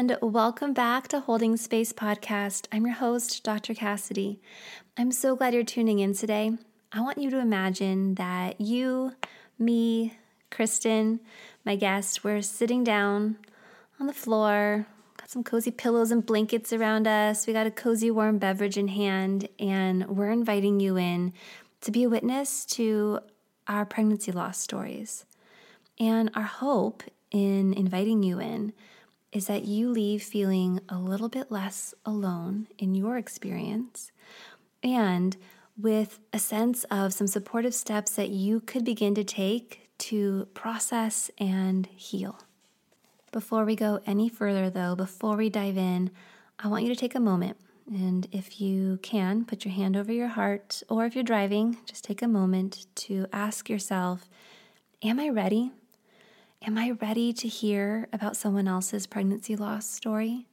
and welcome back to Holding Space Podcast. I'm your host, Dr. Cassidy. I'm so glad you're tuning in today. I want you to imagine that you, me, Kristin, my guest, we're sitting down on the floor, got some cozy pillows and blankets around us, we got a cozy warm beverage in hand, and we're inviting you in to be a witness to our pregnancy loss stories. And our hope in inviting you in is that you leave feeling a little bit less alone in your experience and with a sense of some supportive steps that you could begin to take to process and heal. Before we go any further, though, before we dive in, I want you to take a moment. And if you can, put your hand over your heart, or if you're driving, just take a moment to ask yourself Am I ready? Am I ready to hear about someone else's pregnancy loss story?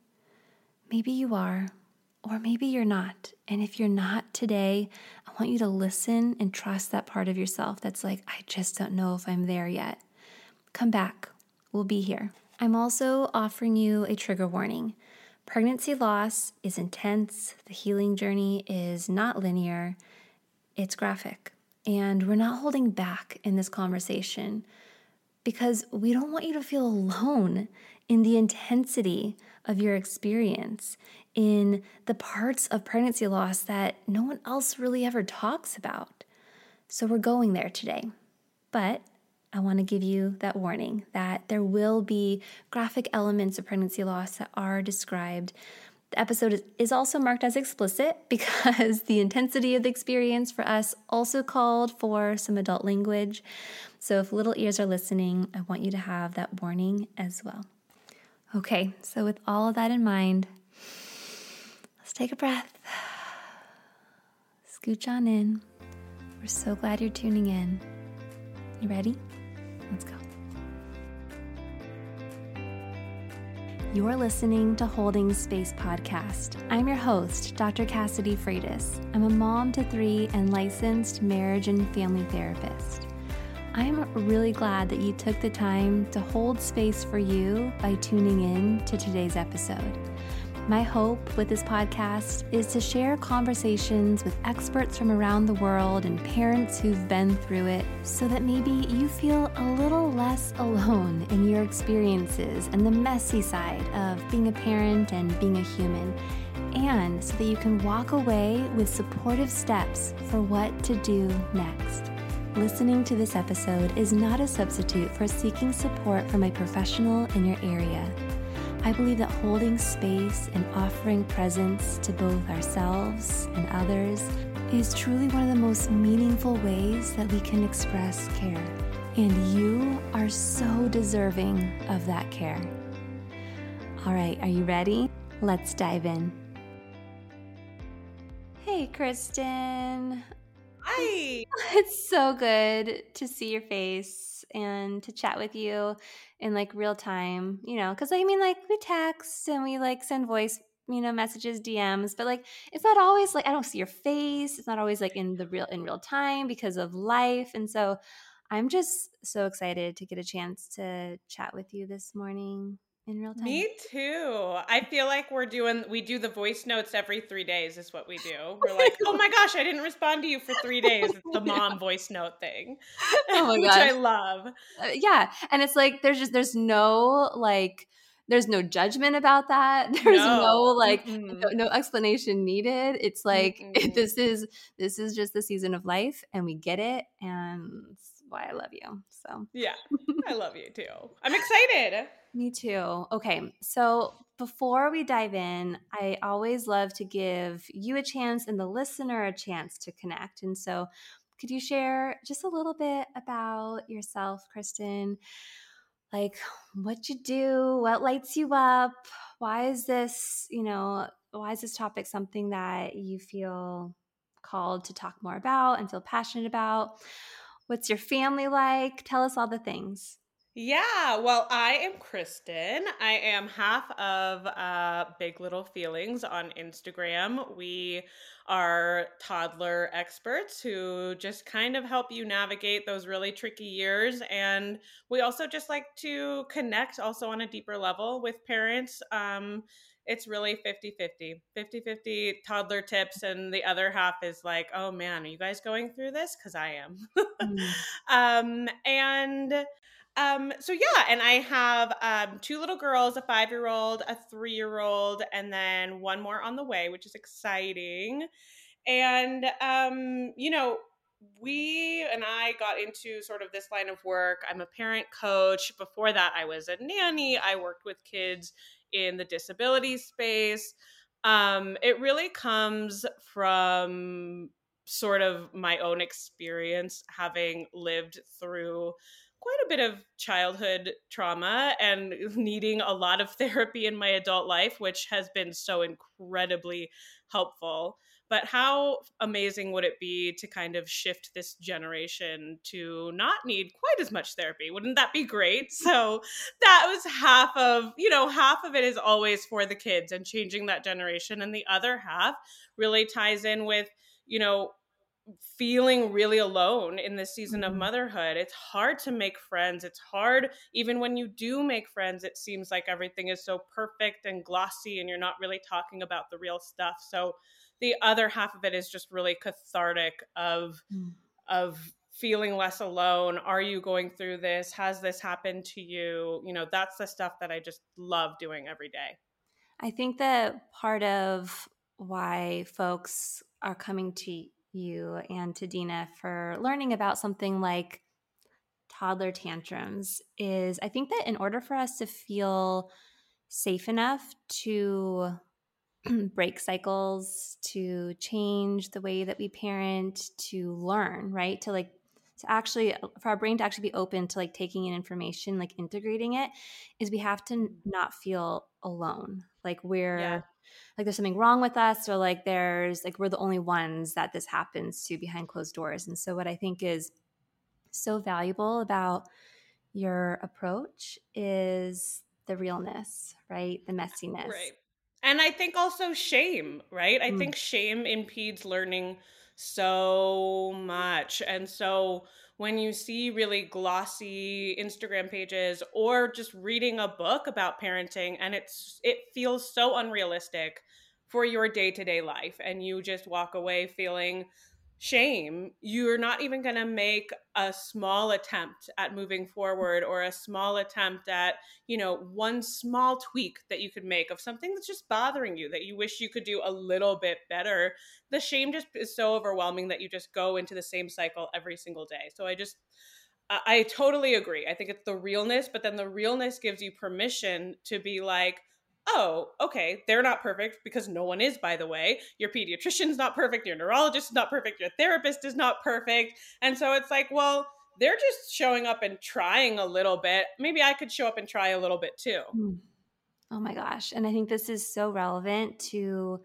Maybe you are, or maybe you're not. And if you're not today, I want you to listen and trust that part of yourself that's like, I just don't know if I'm there yet. Come back, we'll be here. I'm also offering you a trigger warning. Pregnancy loss is intense, the healing journey is not linear, it's graphic. And we're not holding back in this conversation because we don't want you to feel alone in the intensity of your experience, in the parts of pregnancy loss that no one else really ever talks about. So we're going there today. But I want to give you that warning that there will be graphic elements of pregnancy loss that are described the episode is also marked as explicit because the intensity of the experience for us also called for some adult language. So if little ears are listening, I want you to have that warning as well. Okay, so with all of that in mind, let's take a breath. Scooch on in. We're so glad you're tuning in. You ready? Let's go. You're listening to Holding Space Podcast. I'm your host, Dr. Cassidy Freitas. I'm a mom to three and licensed marriage and family therapist. I'm really glad that you took the time to hold space for you by tuning in to today's episode. My hope with this podcast is to share conversations with experts from around the world and parents who've been through it so that maybe you feel a little less alone in your experiences and the messy side of being a parent and being a human, and so that you can walk away with supportive steps for what to do next. Listening to this episode is not a substitute for seeking support from a professional in your area. I believe that holding space and offering presence to both ourselves and others is truly one of the most meaningful ways that we can express care. And you are so deserving of that care. All right, are you ready? Let's dive in. Hey, Kristin. Hi. It's so good to see your face and to chat with you in like real time, you know, because I mean, like we text and we like send voice, you know, messages, DMs, but like it's not always like I don't see your face. It's not always like in the real in real time because of life, and so I'm just so excited to get a chance to chat with you this morning in real time. Me too. I feel like we're doing we do the voice notes every 3 days is what we do. We're like, "Oh my gosh, I didn't respond to you for 3 days." It's the mom voice note thing. Oh my which I love. Uh, yeah, and it's like there's just there's no like there's no judgment about that. There's no, no like mm-hmm. no, no, explanation needed. It's like mm-hmm. this is this is just the season of life and we get it and why I love you. So Yeah. I love you too. I'm excited. Me too. Okay. So before we dive in, I always love to give you a chance and the listener a chance to connect. And so, could you share just a little bit about yourself, Kristin? Like what you do, what lights you up? Why is this, you know, why is this topic something that you feel called to talk more about and feel passionate about? What's your family like? Tell us all the things. Yeah, well, I am Kristin. I am half of uh, Big Little Feelings on Instagram. We are toddler experts who just kind of help you navigate those really tricky years. And we also just like to connect also on a deeper level with parents. Um, it's really 50 50 50 50 toddler tips and the other half is like oh man are you guys going through this because i am mm. um, and um, so yeah, and I have um, two little girls, a five year old, a three year old, and then one more on the way, which is exciting. And um, you know, we and I got into sort of this line of work. I'm a parent coach. Before that, I was a nanny. I worked with kids in the disability space. Um, it really comes from sort of my own experience having lived through quite a bit of childhood trauma and needing a lot of therapy in my adult life, which has been so incredibly helpful. But how amazing would it be to kind of shift this generation to not need quite as much therapy? Wouldn't that be great? So that was half of, you know, half of it is always for the kids and changing that generation. And the other half really ties in with, you know, feeling really alone in this season of mm-hmm. motherhood. It's hard to make friends. It's hard, even when you do make friends, it seems like everything is so perfect and glossy and you're not really talking about the real stuff. So the other half of it is just really cathartic of mm. of feeling less alone. Are you going through this? Has this happened to you? You know, that's the stuff that I just love doing every day. I think that part of why folks are coming to you and to Dina for learning about something like toddler tantrums is I think that in order for us to feel safe enough to break cycles, to change the way that we parent, to learn, right? To like to actually uh, for our brain to actually be open to like taking in information, like integrating it, is we have to not feel alone. Like we're yeah like there's something wrong with us or like there's like we're the only ones that this happens to behind closed doors. And so what i think is so valuable about your approach is the realness right? The messiness. Right and i think also shame right i mm. think shame impedes learning so much and so when you see really glossy Instagram pages or just reading a book about parenting and it's it feels so unrealistic for your day-to-day life and you just walk away feeling shame you're not even going to make a small attempt at moving forward or a small attempt at you know one small tweak that you could make of something that's just bothering you that you wish you could do a little bit better the shame just is so overwhelming that you just go into the same cycle every single day so i just I totally agree. I think it's the realness, but then the realness gives you permission to be like, oh, okay, they're not perfect because no one is, by the way. Your pediatrician's not perfect, your neurologist is not perfect, your therapist is not perfect. And so it's like, well, they're just showing up and trying a little bit. Maybe I could show up and try a little bit too. Hmm. Oh my gosh. And I think this is so relevant to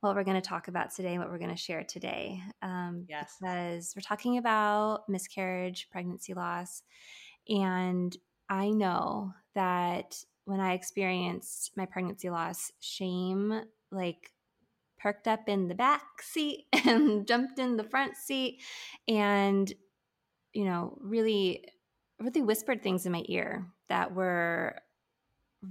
what we're going to talk about today, what we're going to share today. Um, yes. Because we're talking about miscarriage, pregnancy loss. And I know that when I experienced my pregnancy loss, shame like perked up in the back seat and jumped in the front seat and you know really really whispered things in my ear that were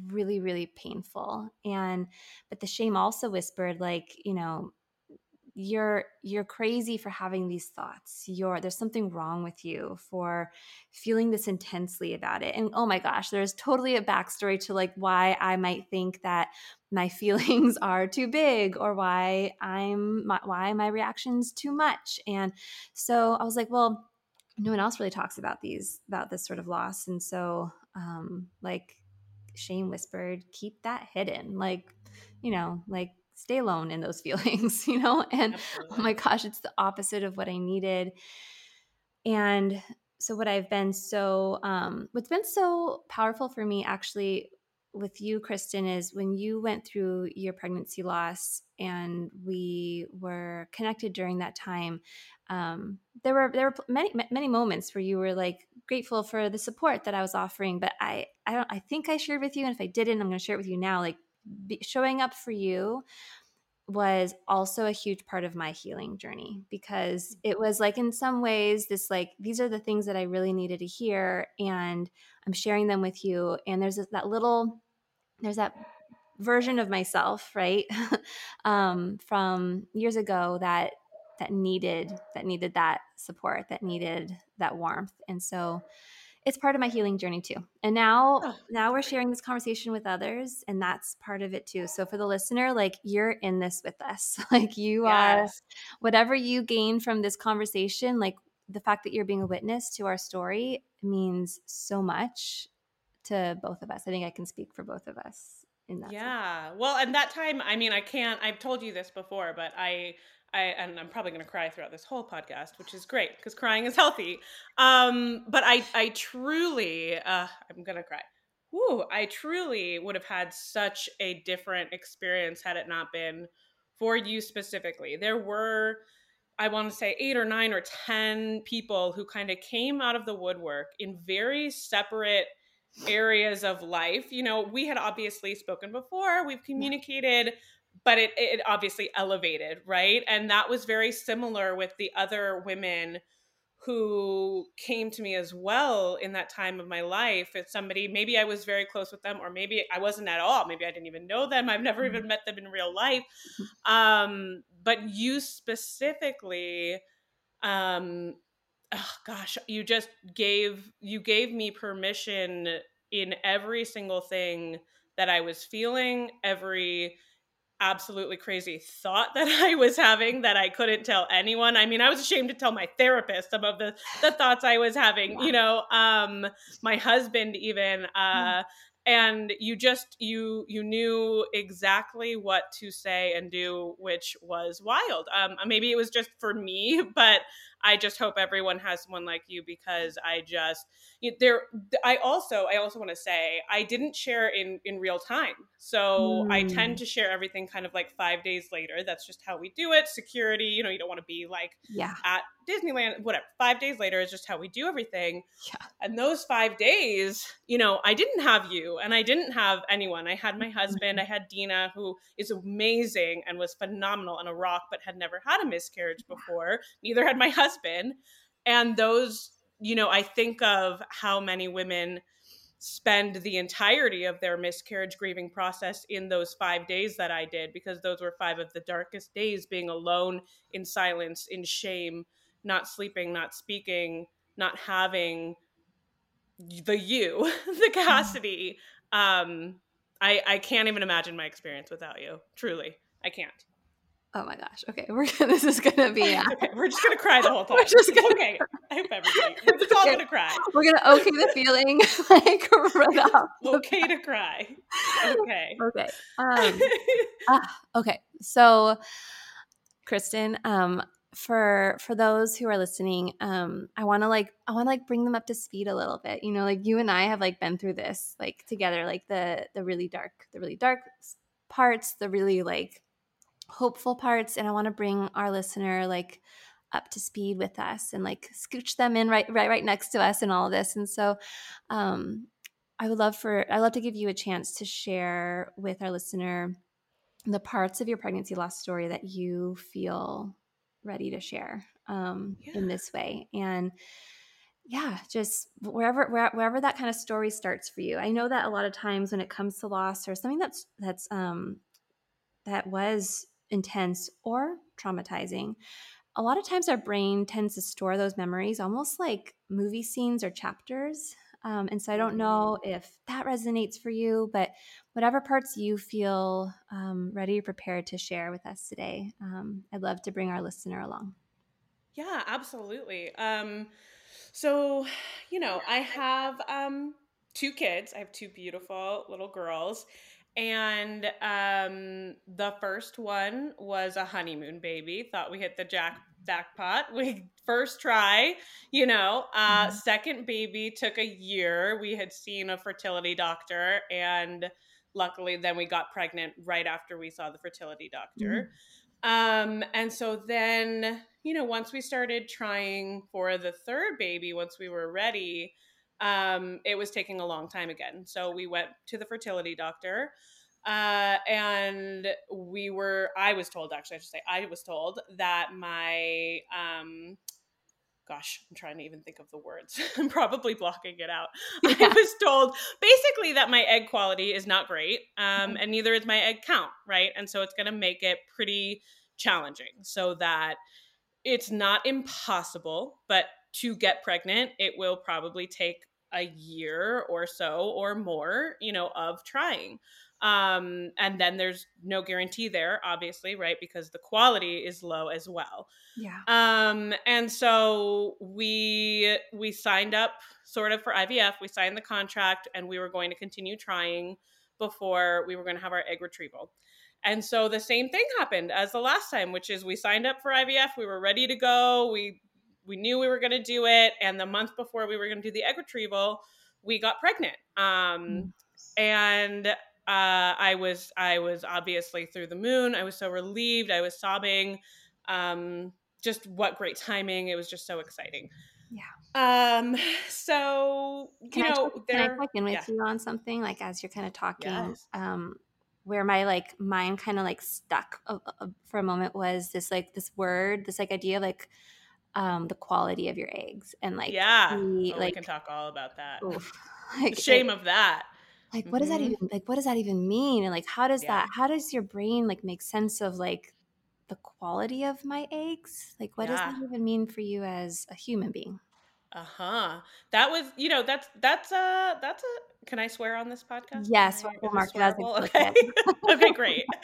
really really painful. And but the shame also whispered like you know you're you're crazy for having these thoughts. You're there's something wrong with you for feeling this intensely about it. And oh my gosh there's totally a backstory to like why i might think that my feelings are too big or why i'm my, why my reactions too much. And so i was like well no one else really talks about these about this sort of loss. And so um like shame whispered keep that hidden. Like you know like stay alone in those feelings, you know? And Absolutely. oh my gosh, it's the opposite of what I needed. And so what I've been so um what's been so powerful for me actually with you Kristin is when you went through your pregnancy loss and we were connected during that time um there were there were many many moments where you were like grateful for the support that I was offering, but I I don't I think I shared with you and if I didn't, I'm going to share it with you now like showing up for you was also a huge part of my healing journey because it was like in some ways this like these are the things that I really needed to hear and I'm sharing them with you and there's that little there's that version of myself right um, from years ago that that needed that needed that support that needed that warmth and so it's part of my healing journey too. And now oh. now we're sharing this conversation with others and that's part of it too. So for the listener, like you're in this with us. Like you yes. are whatever you gain from this conversation, like the fact that you're being a witness to our story means so much to both of us. I think I can speak for both of us in that. Yeah. Well, and that time, I mean, I can't I've told you this before, but I I and I'm probably going to cry throughout this whole podcast, which is great because crying is healthy. Um, but I I truly uh, I'm going to cry. Woo, I truly would have had such a different experience had it not been for you specifically. There were I want to say 8 or 9 or 10 people who kind of came out of the woodwork in very separate areas of life. You know, we had obviously spoken before, we've communicated but it, it obviously elevated, right? And that was very similar with the other women who came to me as well in that time of my life. It's somebody, maybe I was very close with them, or maybe I wasn't at all. Maybe I didn't even know them. I've never even mm-hmm. met them in real life. Um, but you specifically, um, oh gosh, you just gave you gave me permission in every single thing that I was feeling, every absolutely crazy thought that I was having that I couldn't tell anyone. I mean, I was ashamed to tell my therapist some of the the thoughts I was having, you know, um my husband even uh mm. and you just you you knew exactly what to say and do which was wild. Um maybe it was just for me, but I just hope everyone has someone like you because I just you there. I also I also want to say I didn't share in in real time, so mm. I tend to share everything kind of like five days later. That's just how we do it. Security, you know, you don't want to be like yeah at Disneyland. Whatever. Five days later is just how we do everything. Yeah. And those five days, you know, I didn't have you, and I didn't have anyone. I had my husband. Mm-hmm. I had Dina, who is amazing and was phenomenal and a rock, but had never had a miscarriage before. Neither had my husband husband. And those, you know, I think of how many women spend the entirety of their miscarriage grieving process in those five days that I did, because those were five of the darkest days being alone in silence, in shame, not sleeping, not speaking, not having the you, the Cassidy. Um, I, I can't even imagine my experience without you. Truly, I can't. Oh my gosh. Okay, we're this is gonna be. Uh, okay, we're just gonna cry the whole time. We're just gonna, okay. I hope everybody. We're just all gonna cry. We're gonna okay the feeling like right off. Okay to cry. Okay. Okay. Um. uh, okay. So, Kristin, um, for for those who are listening, um, I want to like I want to like bring them up to speed a little bit. You know, like you and I have like been through this like together, like the the really dark, the really dark parts, the really like hopeful parts and I want to bring our listener like up to speed with us and like scooch them in right right right next to us and all of this. And so um I would love for I love to give you a chance to share with our listener the parts of your pregnancy loss story that you feel ready to share um, yeah. in this way. And yeah, just wherever where, wherever that kind of story starts for you. I know that a lot of times when it comes to loss or something that's that's um, that was intense or traumatizing, a lot of times our brain tends to store those memories almost like movie scenes or chapters. Um, and so I don't know mm-hmm. if that resonates for you, but whatever parts you feel um, ready or prepared to share with us today, um, I'd love to bring our listener along. Yeah, absolutely. Um, so, you know, I have um, two kids. I have two beautiful little girls. And um, the first one was a honeymoon baby. Thought we hit the jack jackpot. We first try, you know. Uh, mm-hmm. Second baby took a year. We had seen a fertility doctor, and luckily, then we got pregnant right after we saw the fertility doctor. Um, and so then, you know, once we started trying for the third baby, once we were ready, um, it was taking a long time again. So we went to the fertility doctor. Uh, and we were, I was told, actually, I should say, I was told that my, um, gosh, I'm trying to even think of the words. I'm probably blocking it out. Yeah. I was told basically that my egg quality is not great, um, mm-hmm. and neither is my egg count, right? And so it's going to make it pretty challenging so that it's not impossible, but to get pregnant, it will probably take a year or so or more, you know, of trying. Um, and then there's no guarantee there, obviously, right? Because the quality is low as well. Yeah. Um, and so we we signed up sort of for IVF. We signed the contract, and we were going to continue trying before we were going to have our egg retrieval. And so the same thing happened as the last time, which is we signed up for IVF. We were ready to go. We we knew we were going to do it, and the month before we were going to do the egg retrieval, we got pregnant. Um, and uh, I was I was obviously through the moon. I was so relieved. I was sobbing. Um, just what great timing! It was just so exciting. Yeah. Um. So can you know, I, can I check in with yeah. you on something like as you're kind of talking? Yes. Um, where my like mind kind of like stuck uh, uh, for a moment was this like this word, this like idea like um the quality of your eggs and like yeah, the, oh, like, we can talk all about that. Oof, like, the shame it, of that like what mm-hmm. does that mm-hmm. even like what does that even mean and like how does yeah. that how does your brain like make sense of like the quality of my eggs like what yeah. does that even mean for you as a human being uh-huh. That was you know that's that's a that's a can i swear on this podcast? Yes we'll mark okay. Okay great.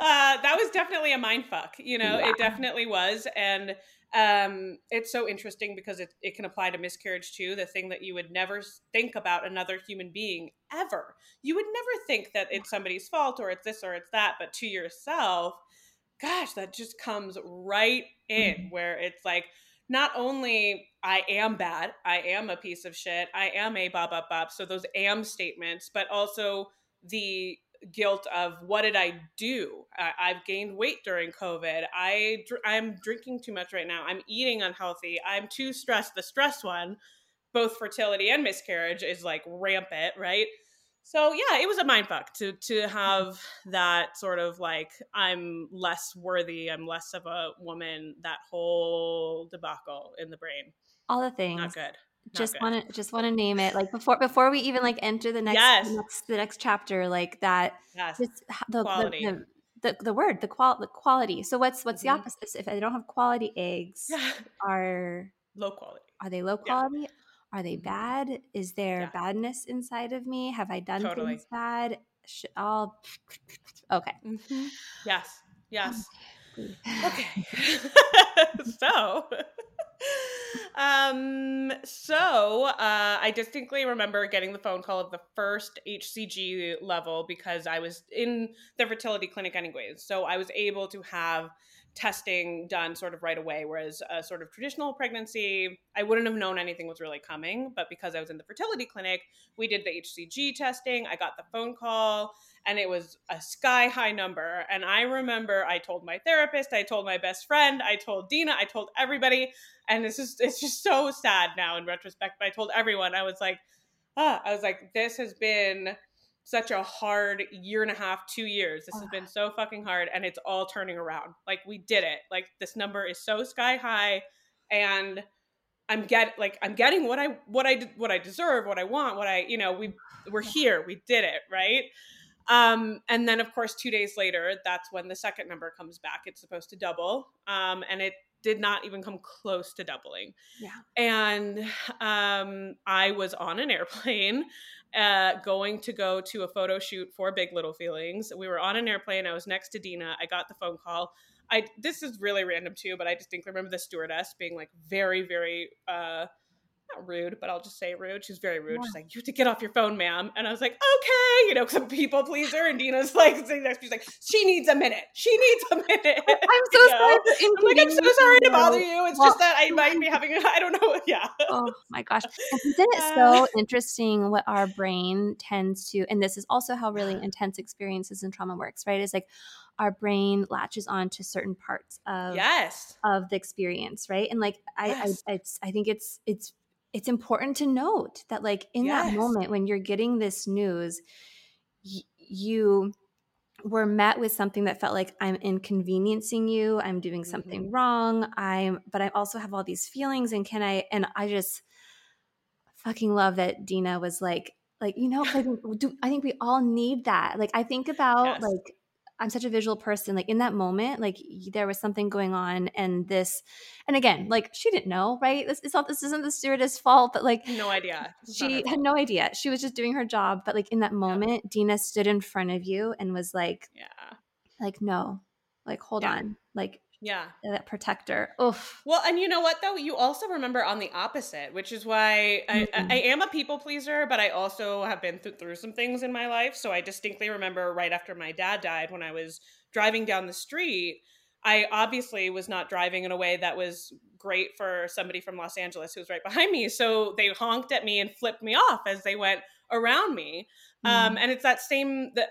Uh that was definitely a mind fuck you know yeah. it definitely was and um, it's so interesting because it, it can apply to miscarriage too the thing that you would never think about another human being ever. You would never think that it's somebody's fault or it's this or it's that but to yourself gosh that just comes right in mm-hmm. where it's like not only I am bad, I am a piece of shit, I am a bop bop bop. So those am statements, but also the guilt of what did I do? I, have gained weight during COVID. I I'm drinking too much right now. I'm eating unhealthy. I'm too stressed. The stress one, both fertility and miscarriage, is like rampant, right? So yeah, it was a mind fuck to to have that sort of like I'm less worthy, I'm less of a woman. That whole debacle in the brain. All the things. Not good just want to just want to name it like before before we even like enter the next yes. the next, the next chapter like that yes. the, the, the, the, the word the qual the quality so what's what's mm-hmm. the opposite if they don't have quality eggs are low quality are they low quality yeah. are they mm-hmm. bad is there yeah. badness inside of me have i done totally. things bad Should, all okay mm-hmm. yes yes okay so um, so uh, I distinctly remember getting the phone call of the first HCG level because I was in the fertility clinic anyways. So I was able to have testing done sort of right away. Whereas a sort of traditional pregnancy, I wouldn't have known anything was really coming. But because I was in the fertility clinic, we did the HCG testing. I got the phone call and it was a sky high number. And I remember I told my therapist, I told my best friend, I told Dina, I told everybody. And it's just it's just so sad now in retrospect. But I told everyone, I was like, ah, I was like, this has been such a hard year and a half, two years. This has been so fucking hard and it's all turning around. Like we did it. Like this number is so sky high and I'm get like I'm getting what I what I what I deserve, what I want, what I, you know, we we're here. We did it, right? Um, and then, of course, two days later, that's when the second number comes back. It's supposed to double, um, and it did not even come close to doubling. Yeah. And um, I was on an airplane uh, going to go to a photo shoot for Big Little Feelings. We were on an airplane. I was next to Dina. I got the phone call. I this is really random too, but I distinctly remember the stewardess being like very, very uh, rude, but I'll just say rude. She's very rude. Yeah. She's like, "You have to get off your phone, ma'am." And I was like, "Okay," you know, some people pleaser. And Dina's like, she's like, "She needs a minute. She needs a minute." I'm so you sorry. I'm like, I'm so sorry to bother you. It's well, just that I might be having. I don't know. Yeah. Oh my gosh! Isn't it so uh. interesting what our brain tends to? And this is also how really intense experiences and trauma works, right? Is like our brain latches on to certain parts of yes of the experience right and like yes. I, I i think it's it's it's important to note that like in yes. that moment when you're getting this news y- you were met with something that felt like i'm inconveniencing you i'm doing something mm-hmm. wrong i'm but i also have all these feelings and can i and i just fucking love that dina was like like you know like do, i think we all need that like i think about yes. like I'm such a visual person. Like in that moment, like there was something going on, and this, and again, like she didn't know, right? This is not this isn't the stewardess' fault, but like no idea. It's she had no idea. She was just doing her job. But like in that moment, yeah. Dina stood in front of you and was like, yeah, like no, like hold yeah. on, like yeah that protector oof well and you know what though you also remember on the opposite which is why mm-hmm. I, I, am a people pleaser but i also have been th- through some things in my life so i distinctly remember right after my dad died when i was driving down the street i obviously was not driving in a way that was great for somebody from los angeles who was right behind me so they honked at me and flipped me off as they went around me um, mm-hmm. um, and it's that same the,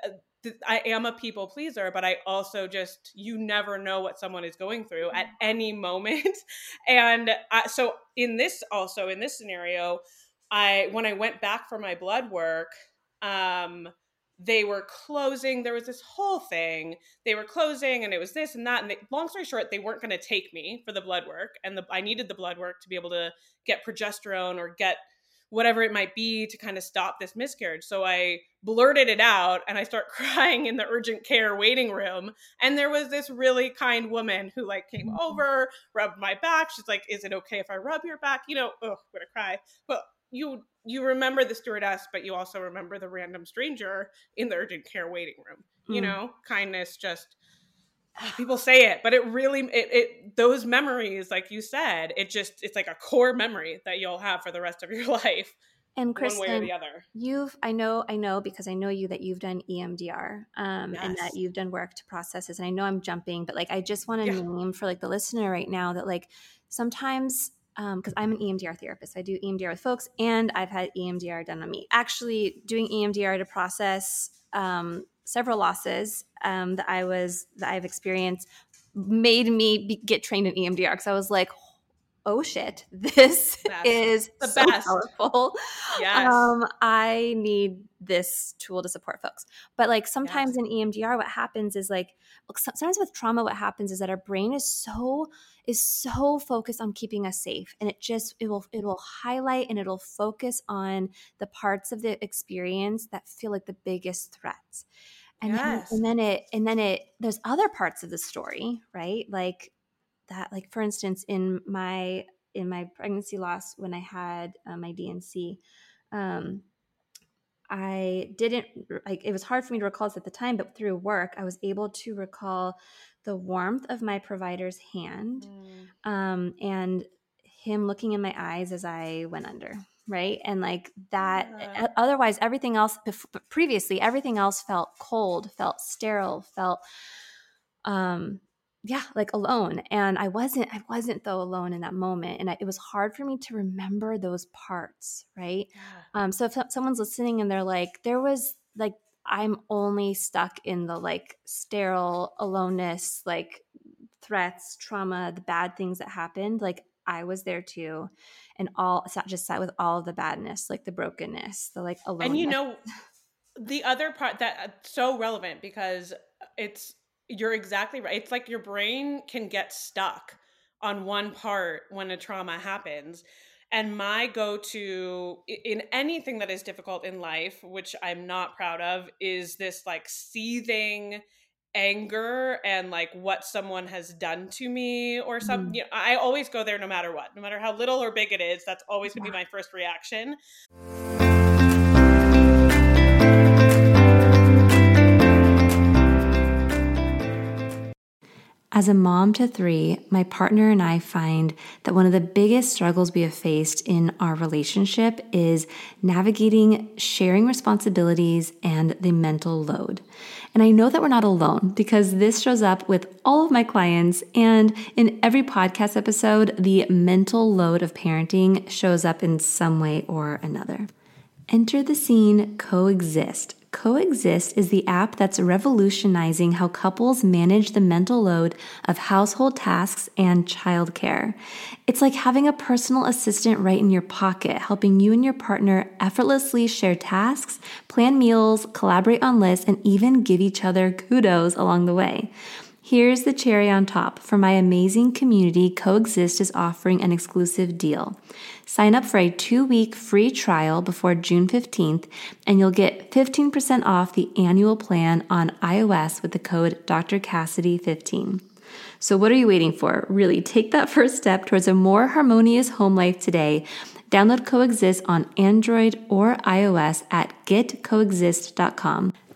I am a people pleaser, but I also just you never know what someone is going through at mm-hmm. any moment. And I, so in this also in this scenario, I when I went back for my blood work, um they were closing. There was this whole thing. They were closing, and it was this and that. And they, long story short, they weren't going to take me for the blood work, and the, I needed the blood work to be able to get progesterone or get whatever it might be to kind of stop this miscarriage. So I blurted it out and I start crying in the urgent care waiting room. And there was this really kind woman who like came mm-hmm. over, rubbed my back. She's like, "Is it okay if I rub your back?" You know, oh, I'm gonna cry. But you you remember the stewardess, but you also remember the random stranger in the urgent care waiting room. Mm. You know, kindness just people say it but it really it, it those memories like you said it just it's like a core memory that you'll have for the rest of your life and Kristin, one way or the other. You've I know I know because I know you that you've done EMDR um, yes. and that you've done work to process this. And I know I'm jumping, but like I just want to yeah. name for like the listener right now that like sometimes because um, I'm an EMDR therapist, I do EMDR with folks, and I've had EMDR done on me. Actually, doing EMDR to process um, several losses um, that I was that I've experienced made me be, get trained in EMDR because I was like, oh shit, this is the so best. powerful. Yes. Um, I need this tool to support folks. But like sometimes yes. in EMDR, what happens is like sometimes with trauma, what happens is that our brain is so is so focused on keeping us safe, and it just it will it will highlight and it'll focus on the parts of the experience that feel like the biggest threats and yes. then and then it and then it there's other parts of the story right like that like for instance in my in my pregnancy loss when i had uh, my D&C um i didn't like it was hard for me to recall this at the time but through work i was able to recall the warmth of my provider's hand mm. um and him looking in my eyes as i went under right and like that yeah. otherwise everything else previously everything else felt cold felt sterile felt um yeah like alone and i wasn't i wasn't though alone in that moment and I, it was hard for me to remember those parts right yeah. um so if someone's listening and they're like there was like i'm only stuck in the like sterile aloneness like threats trauma the bad things that happened like I was there too. And all just sat with all the badness, like the brokenness, the like alone. And you know, the other part that uh, so relevant because it's you're exactly right. It's like your brain can get stuck on one part when a trauma happens. And my go to in anything that is difficult in life, which I'm not proud of, is this like seething anger and like what someone has done to me or something. Mm. You know, I always go there no matter what, no matter how little or big it is. That's always going to be my first reaction. As a mom to three, my partner and I find that one of the biggest struggles we have faced in our relationship is navigating sharing responsibilities and the mental load. And I know that we're not alone because this shows up with all of my clients. And in every podcast episode, the mental load of parenting shows up in some way or another. Enter the scene coexist. Coexist is the app that's revolutionizing how couples manage the mental load of household tasks and childcare. It's like having a personal assistant right in your pocket, helping you and your partner effortlessly share tasks, plan meals, collaborate on lists, and even give each other kudos along the way. Here's the cherry on top. For my amazing community, Coexist is offering an exclusive deal. Sign up for a two week free trial before June 15th, and you'll get 15% off the annual plan on iOS with the code Dr. Cassidy 15 So, what are you waiting for? Really, take that first step towards a more harmonious home life today. Download Coexist on Android or iOS at getcoexist.com.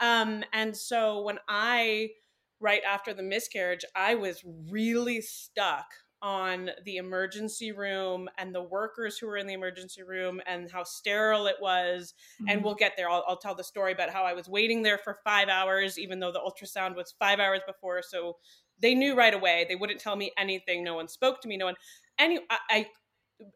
Um, and so when I, right after the miscarriage, I was really stuck on the emergency room and the workers who were in the emergency room and how sterile it was. Mm-hmm. And we'll get there. I'll, I'll, tell the story about how I was waiting there for five hours, even though the ultrasound was five hours before. So they knew right away. They wouldn't tell me anything. No one spoke to me. No one. Any. I, I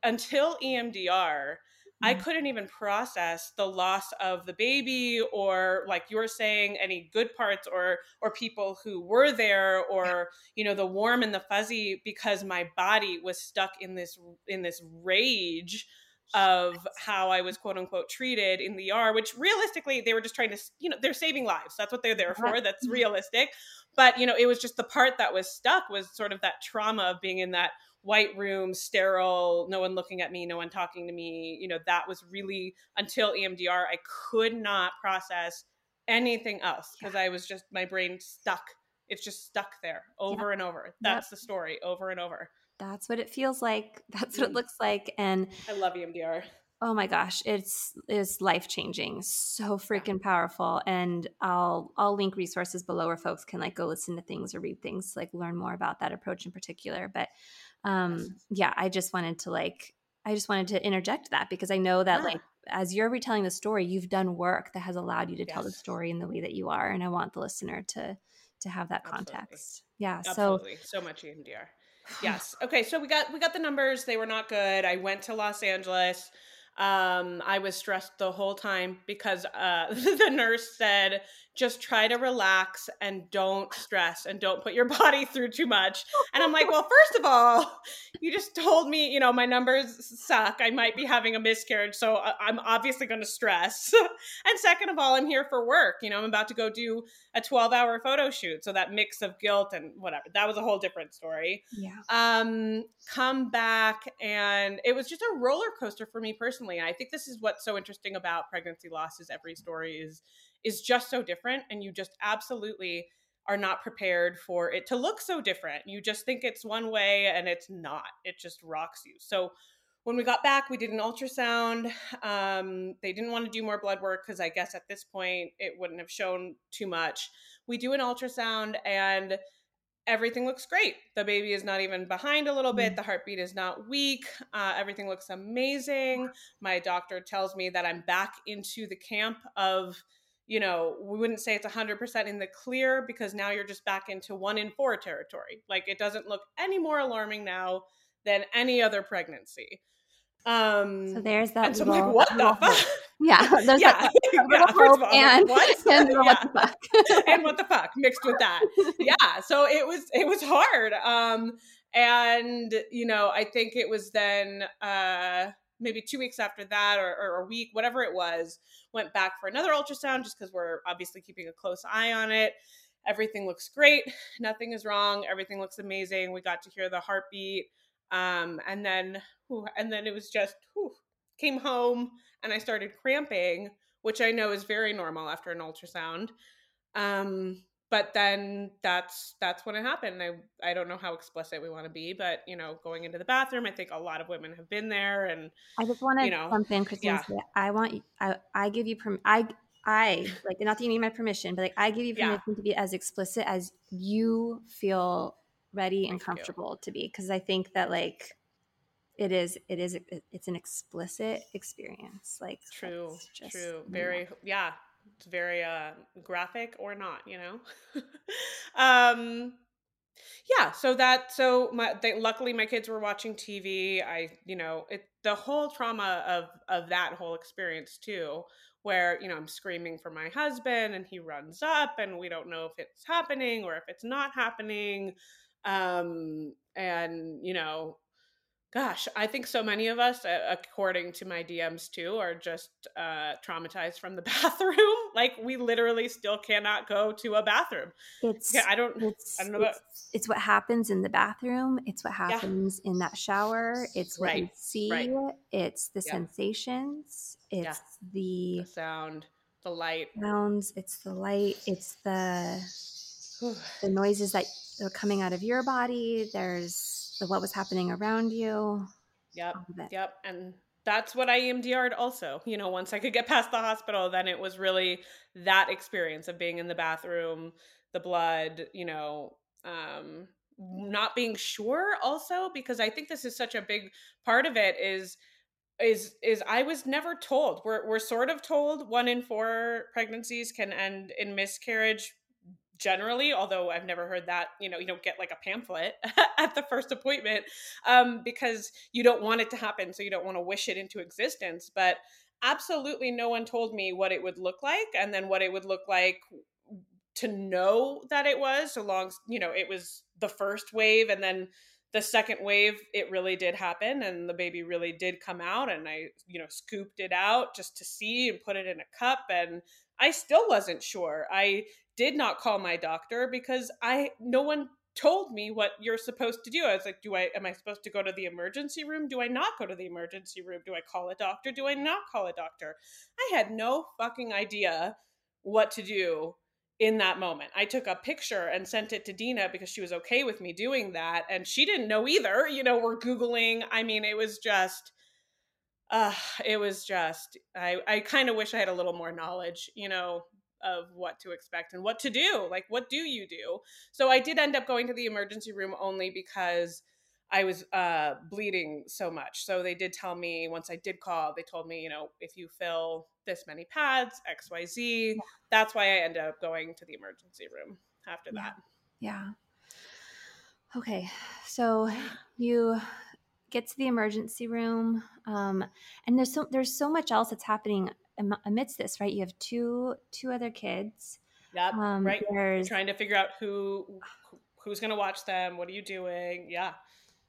until EMDR. I mm. couldn't even process the loss of the baby or like you were saying any good parts or or people who were there or you know the warm and the fuzzy because my body was stuck in this in this rage of how I was quote unquote treated in the ER, which realistically they were just trying to, you know, they're saving lives. That's what they're there for. That's mm-hmm. realistic. But, you know, it was just the part that was stuck was sort of that trauma of being in that white room, sterile, no one looking at me, no one talking to me. You know, that was really until EMDR, I could not process anything else because yeah. I was just, my brain stuck. It's just stuck there over yeah. and over. That's yep. the story over and over. That's what it feels like. That's what it mm. looks like. And I love EMDR. Oh my gosh, it's it's life changing, so freaking powerful. And I'll I'll link resources below where folks can like go listen to things or read things, like learn more about that approach in particular. But um yeah i just wanted to like i just wanted to interject that because i know that yeah. like as you're retelling the story you've done work that has allowed you to yes. tell the story in the way that you are and i want the listener to to have that Absolutely. context yeah Absolutely. so so much emdr yes okay so we got we got the numbers they were not good i went to los angeles um, I was stressed the whole time because uh, the nurse said, just try to relax and don't stress and don't put your body through too much. And I'm like, well, first of all, you just told me, you know, my numbers suck. I might be having a miscarriage. So I'm obviously going to stress. and second of all, I'm here for work. You know, I'm about to go do a 12 hour photo shoot. So that mix of guilt and whatever, that was a whole different story. Yeah. Um, come back and it was just a roller coaster for me personally. And I think this is what's so interesting about pregnancy loss is every story is is just so different and you just absolutely are not prepared for it to look so different. You just think it's one way and it's not. It just rocks you. So when we got back, we did an ultrasound. Um, they didn't want to do more blood work because I guess at this point it wouldn't have shown too much. We do an ultrasound and everything looks great. The baby is not even behind a little bit. Mm. The heartbeat is not weak. Uh, everything looks amazing. My doctor tells me that I'm back into the camp of, you know, we wouldn't say it's 100% in the clear because now you're just back into one in four territory. Like it doesn't look any more alarming now than any other pregnancy. Um, so there's that. So little, I'm like, what the fuck? Yeah, there's yeah, that yeah, all, and, what? and yeah. what the fuck and what the fuck mixed with that. Yeah, so it was it was hard. Um, and you know, I think it was then uh maybe two weeks after that or, or a week, whatever it was, went back for another ultrasound just because we're obviously keeping a close eye on it. Everything looks great. Nothing is wrong. Everything looks amazing. We got to hear the heartbeat. Um, and then, and then it was just whew, came home and I started cramping, which I know is very normal after an ultrasound. Um, but then that's that's when it happened. I I don't know how explicit we want to be, but you know, going into the bathroom, I think a lot of women have been there. And I just want to you know, jump in, Kristin. Yeah. I want I I give you perm I I like not that you need my permission, but like I give you permission yeah. to be as explicit as you feel ready and comfortable to be because i think that like it is it is it's an explicit experience like true true very yeah it's very uh graphic or not you know? Um yeah so that so my they, luckily my kids were watching tv i you know it the whole trauma of of that whole experience too where you know i'm screaming for my husband and he runs up and we don't know if it's happening or if it's not happening um, and, you know, gosh, I think so many of us, according to my DMs too, are just uh, traumatized from the bathroom. like we literally still cannot go to a bathroom. It's I don't. It's, I don't know. It's, about, it's what happens in the bathroom. It's what happens yeah. in that shower. It's what right. you see. Right. It's the yeah. sensations. It's yeah. the, the sound, the light sounds. It's the light. It's the the noises that are coming out of your body. There's the what was happening around you. Yep. Yep. And that's what I EMDR'd also. You know, once I could get past the hospital, then it was really that experience of being in the bathroom, the blood, you know, um, not being sure also because I think this is such a big part of it is is is I was never told. We're we're sort of told one in four pregnancies can end in miscarriage generally although i've never heard that you know you don't get like a pamphlet at the first appointment um, because you don't want it to happen so you don't want to wish it into existence but absolutely no one told me what it would look like and then what it would look like to know that it was so long you know it was the first wave and then the second wave it really did happen and the baby really did come out and i you know scooped it out just to see and put it in a cup and i still wasn't sure. I did not call my doctor because I no one told me what you're supposed to do. I was like, do I am I supposed to go to the emergency room? Do I not go to the emergency room? Do I call a doctor? Do I not call a doctor? I had no fucking idea what to do in that moment. I took a picture and sent it to Dina because she was okay with me doing that and she didn't know either. You know, we're googling. I mean, it was just uh it was just I I kind of wish I had a little more knowledge, you know, of what to expect and what to do. Like, what do you do? So I did end up going to the emergency room only because I was uh, bleeding so much. So they did tell me once I did call, they told me, you know, if you fill this many pads, X, Y, Z. Yeah. That's why I ended up going to the emergency room after yeah. that. Yeah. Okay. So you get to the emergency room, um, and there's so there's so much else that's happening amidst this, right? You have two two other kids. Yep. Um, right. There's trying to figure out who who's going to watch them. What are you doing? Yeah.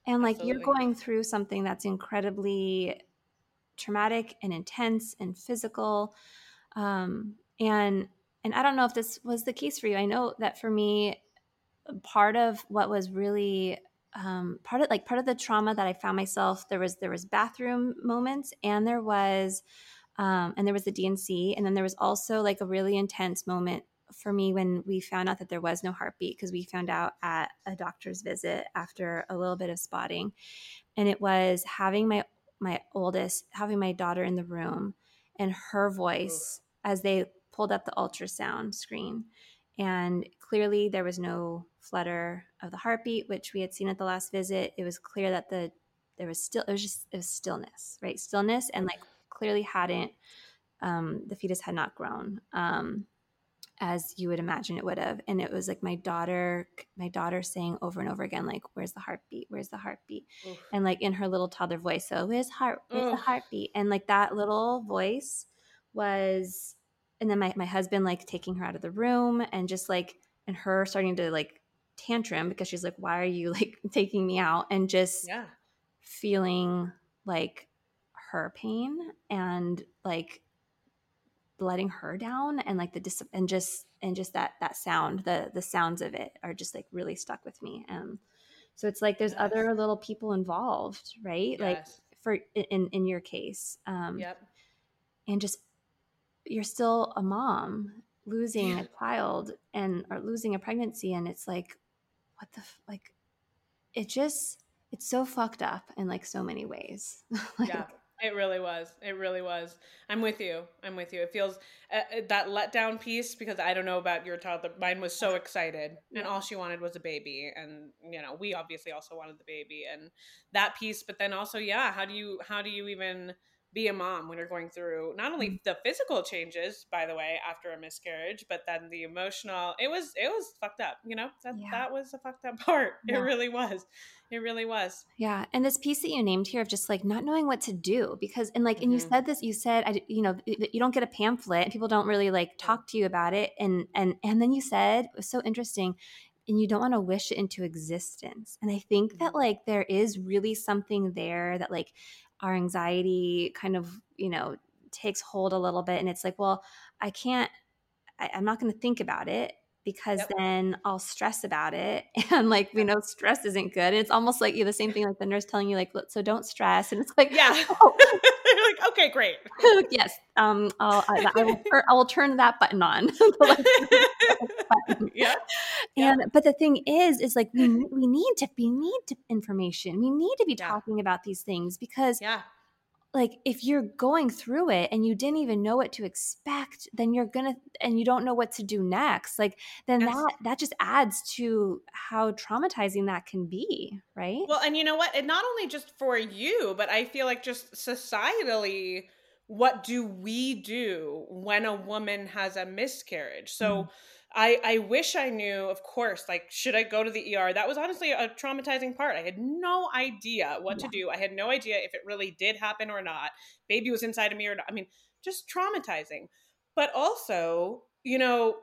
And like Absolutely. you're going through something that's incredibly traumatic and intense and physical. Um, and and I don't know if this was the case for you. I know that for me, part of what was really um, part of like part of the trauma that I found myself there was there was bathroom moments and there was um, and there was the D&C, and then there was also like a really intense moment for me when we found out that there was no heartbeat because we found out at a doctor's visit after a little bit of spotting. And it was having my my oldest having my daughter in the room and her voice as they pulled up the ultrasound screen. And clearly there was no flutter of the heartbeat which we had seen at the last visit. It was clear that the there was still it was just it was stillness right? Stillness and like clearly hadn't um, the fetus had not grown um, as you would imagine it would have and it was like my daughter my daughter saying over and over again like where's the heartbeat where's the heartbeat Oof. and like in her little toddler voice so where's heart where's Oof. the heartbeat and like that little voice was and then my, my husband like taking her out of the room and just like and her starting to like tantrum because she's like why are you like taking me out and just yeah. feeling like her pain and like letting her down and like the dis- and just and just that that sound the the sounds of it are just like really stuck with me and so it's like there's yes. other little people involved right? Yes. like for in in your case um yep. and just you're still a mom losing a child and or losing a pregnancy and it's like what the like it just it's so fucked up in like so many ways. Like, yeah it really was. It really was. I'm with you. I'm with you. It feels uh, uh, that letdown piece because I don't know about your toddler. Mine was so excited, and all she wanted was a baby, and you know we obviously also wanted the baby, and that piece. But then also, yeah, how do you how do you even be a mom when you're going through not only mm. the physical changes by the way after a miscarriage but then the emotional it was it was fucked up you know that yeah. that was a fucked up part yeah. it really was it really was yeah and this piece that you named here of just like not knowing what to do because and like mm-hmm. and you mm-hmm. said this you said I, you know you don't get a pamphlet and people don't really like talk to you about it and and and then you said it was so interesting and you don't want to wish it into existence and i think that mm-hmm. like there is really something there that like our anxiety kind of, you know, takes hold a little bit. And it's like, well, I can't, I, am not going to think about it because yep. then I'll stress about it. And like, we know stress isn't good. And it's almost like you the same thing like the nurse telling you, like, so don't stress. And it's like, yeah. Oh. like, okay, great. yes. Um, I'll, I, I, will, I will turn that button on. yeah. And, but the thing is, is like, we, we need to, we need to information. We need to be yeah. talking about these things because yeah like if you're going through it and you didn't even know what to expect then you're gonna and you don't know what to do next like then yes. that that just adds to how traumatizing that can be right? Well and you know what? And not only just for you but i feel like just societally what do we do when a woman has a miscarriage? So mm I I wish I knew, of course, like should I go to the ER? That was honestly a traumatizing part. I had no idea what yeah. to do. I had no idea if it really did happen or not. Baby was inside of me or not. I mean, just traumatizing. But also, you know,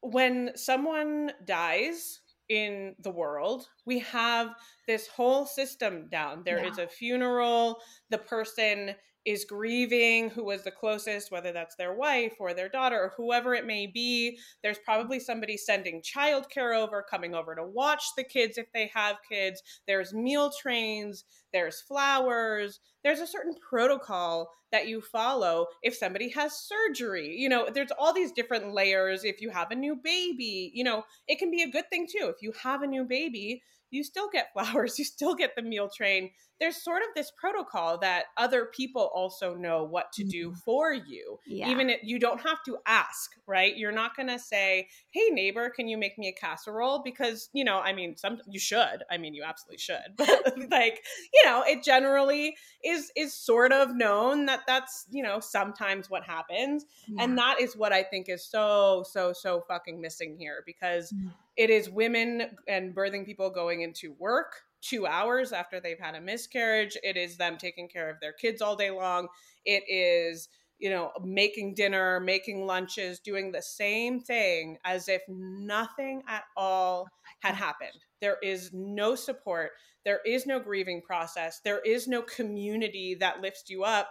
when someone dies in the world, we have this whole system down. There yeah. is a funeral, the person is grieving, who was the closest, whether that's their wife or their daughter or whoever it may be. There's probably somebody sending childcare over, coming over to watch the kids if they have kids. There's meal trains, there's flowers, there's a certain protocol that you follow if somebody has surgery. You know, there's all these different layers. If you have a new baby, you know, it can be a good thing too. If you have a new baby, you still get flowers, you still get the meal train. There's sort of this protocol that other people also know what to do mm-hmm. for you. Yeah. Even if you don't have to ask, right? You're not going to say, "Hey neighbor, can you make me a casserole?" because, you know, I mean, some you should. I mean, you absolutely should. But like, you know, it generally is is sort of known that that's, you know, sometimes what happens. Yeah. And that is what I think is so so so fucking missing here because mm it is women and birthing people going into work two hours after they've had a miscarriage. It is them taking care of their kids all day long. It is, you know, making dinner, making lunches, doing the same thing as if nothing at all had happened. There is no support. There is no grieving process. There is no community that lifts you up.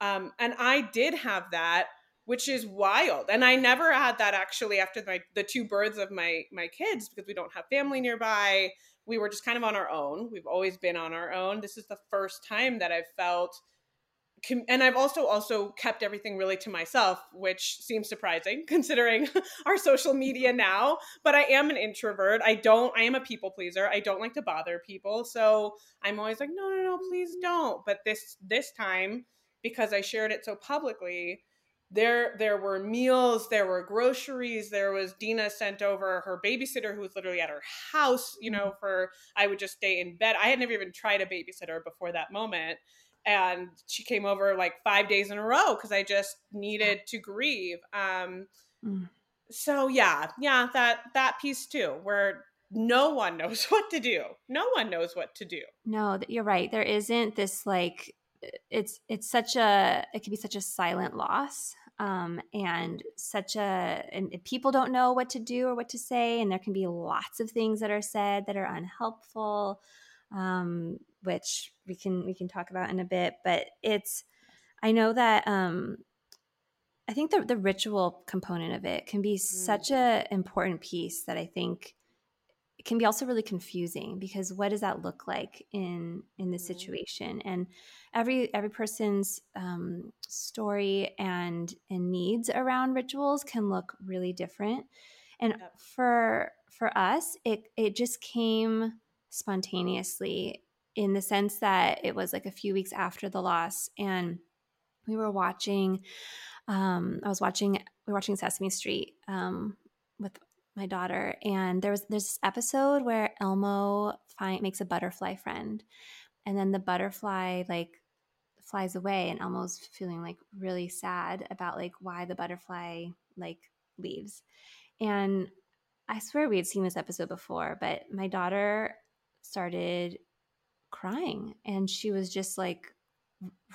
Um, and I did have that which is wild. And I never had that actually after my, the two births of my my kids because we don't have family nearby. We were just kind of on our own. We've always been on our own. This is the first time that I've felt and I've also also kept everything really to myself, which seems surprising considering our social media now. But I am an introvert. I don't. I am a people pleaser. I don't like to bother people, so I'm always like, no, no, no, please don't. But this this time, because I shared it so publicly, there there were meals, there were groceries, there was Dina sent over her babysitter who was literally at her house. You know, mm-hmm. for I would just stay in bed. I had never even tried a babysitter before that moment and she came over like five days in a row because I just needed to grieve. Um, mm. So yeah, yeah, that that piece too, where no one knows what to do. No one knows what to do. No, you're right. There isn't this like it's it's such a it can be such a silent loss um, and such a and people don't know what to do or what to say and there can be lots of things that are said that are unhelpful um, which we can we can talk about in a bit. But it's I know that um, I think the the ritual component of it can be mm. such a important piece that I think can be also really confusing because what does that look like in in this mm. situation and every every person's um, story and and needs around rituals can look really different and yep. for for us it it just came spontaneously in the sense that it was like a few weeks after the loss and we were watching um, i was watching we were watching sesame street um, with my daughter and there was this episode where elmo find, makes a butterfly friend and then the butterfly like flies away and elmo's feeling like really sad about like why the butterfly like leaves. And i swear we had seen this episode before but my daughter started crying and she was just like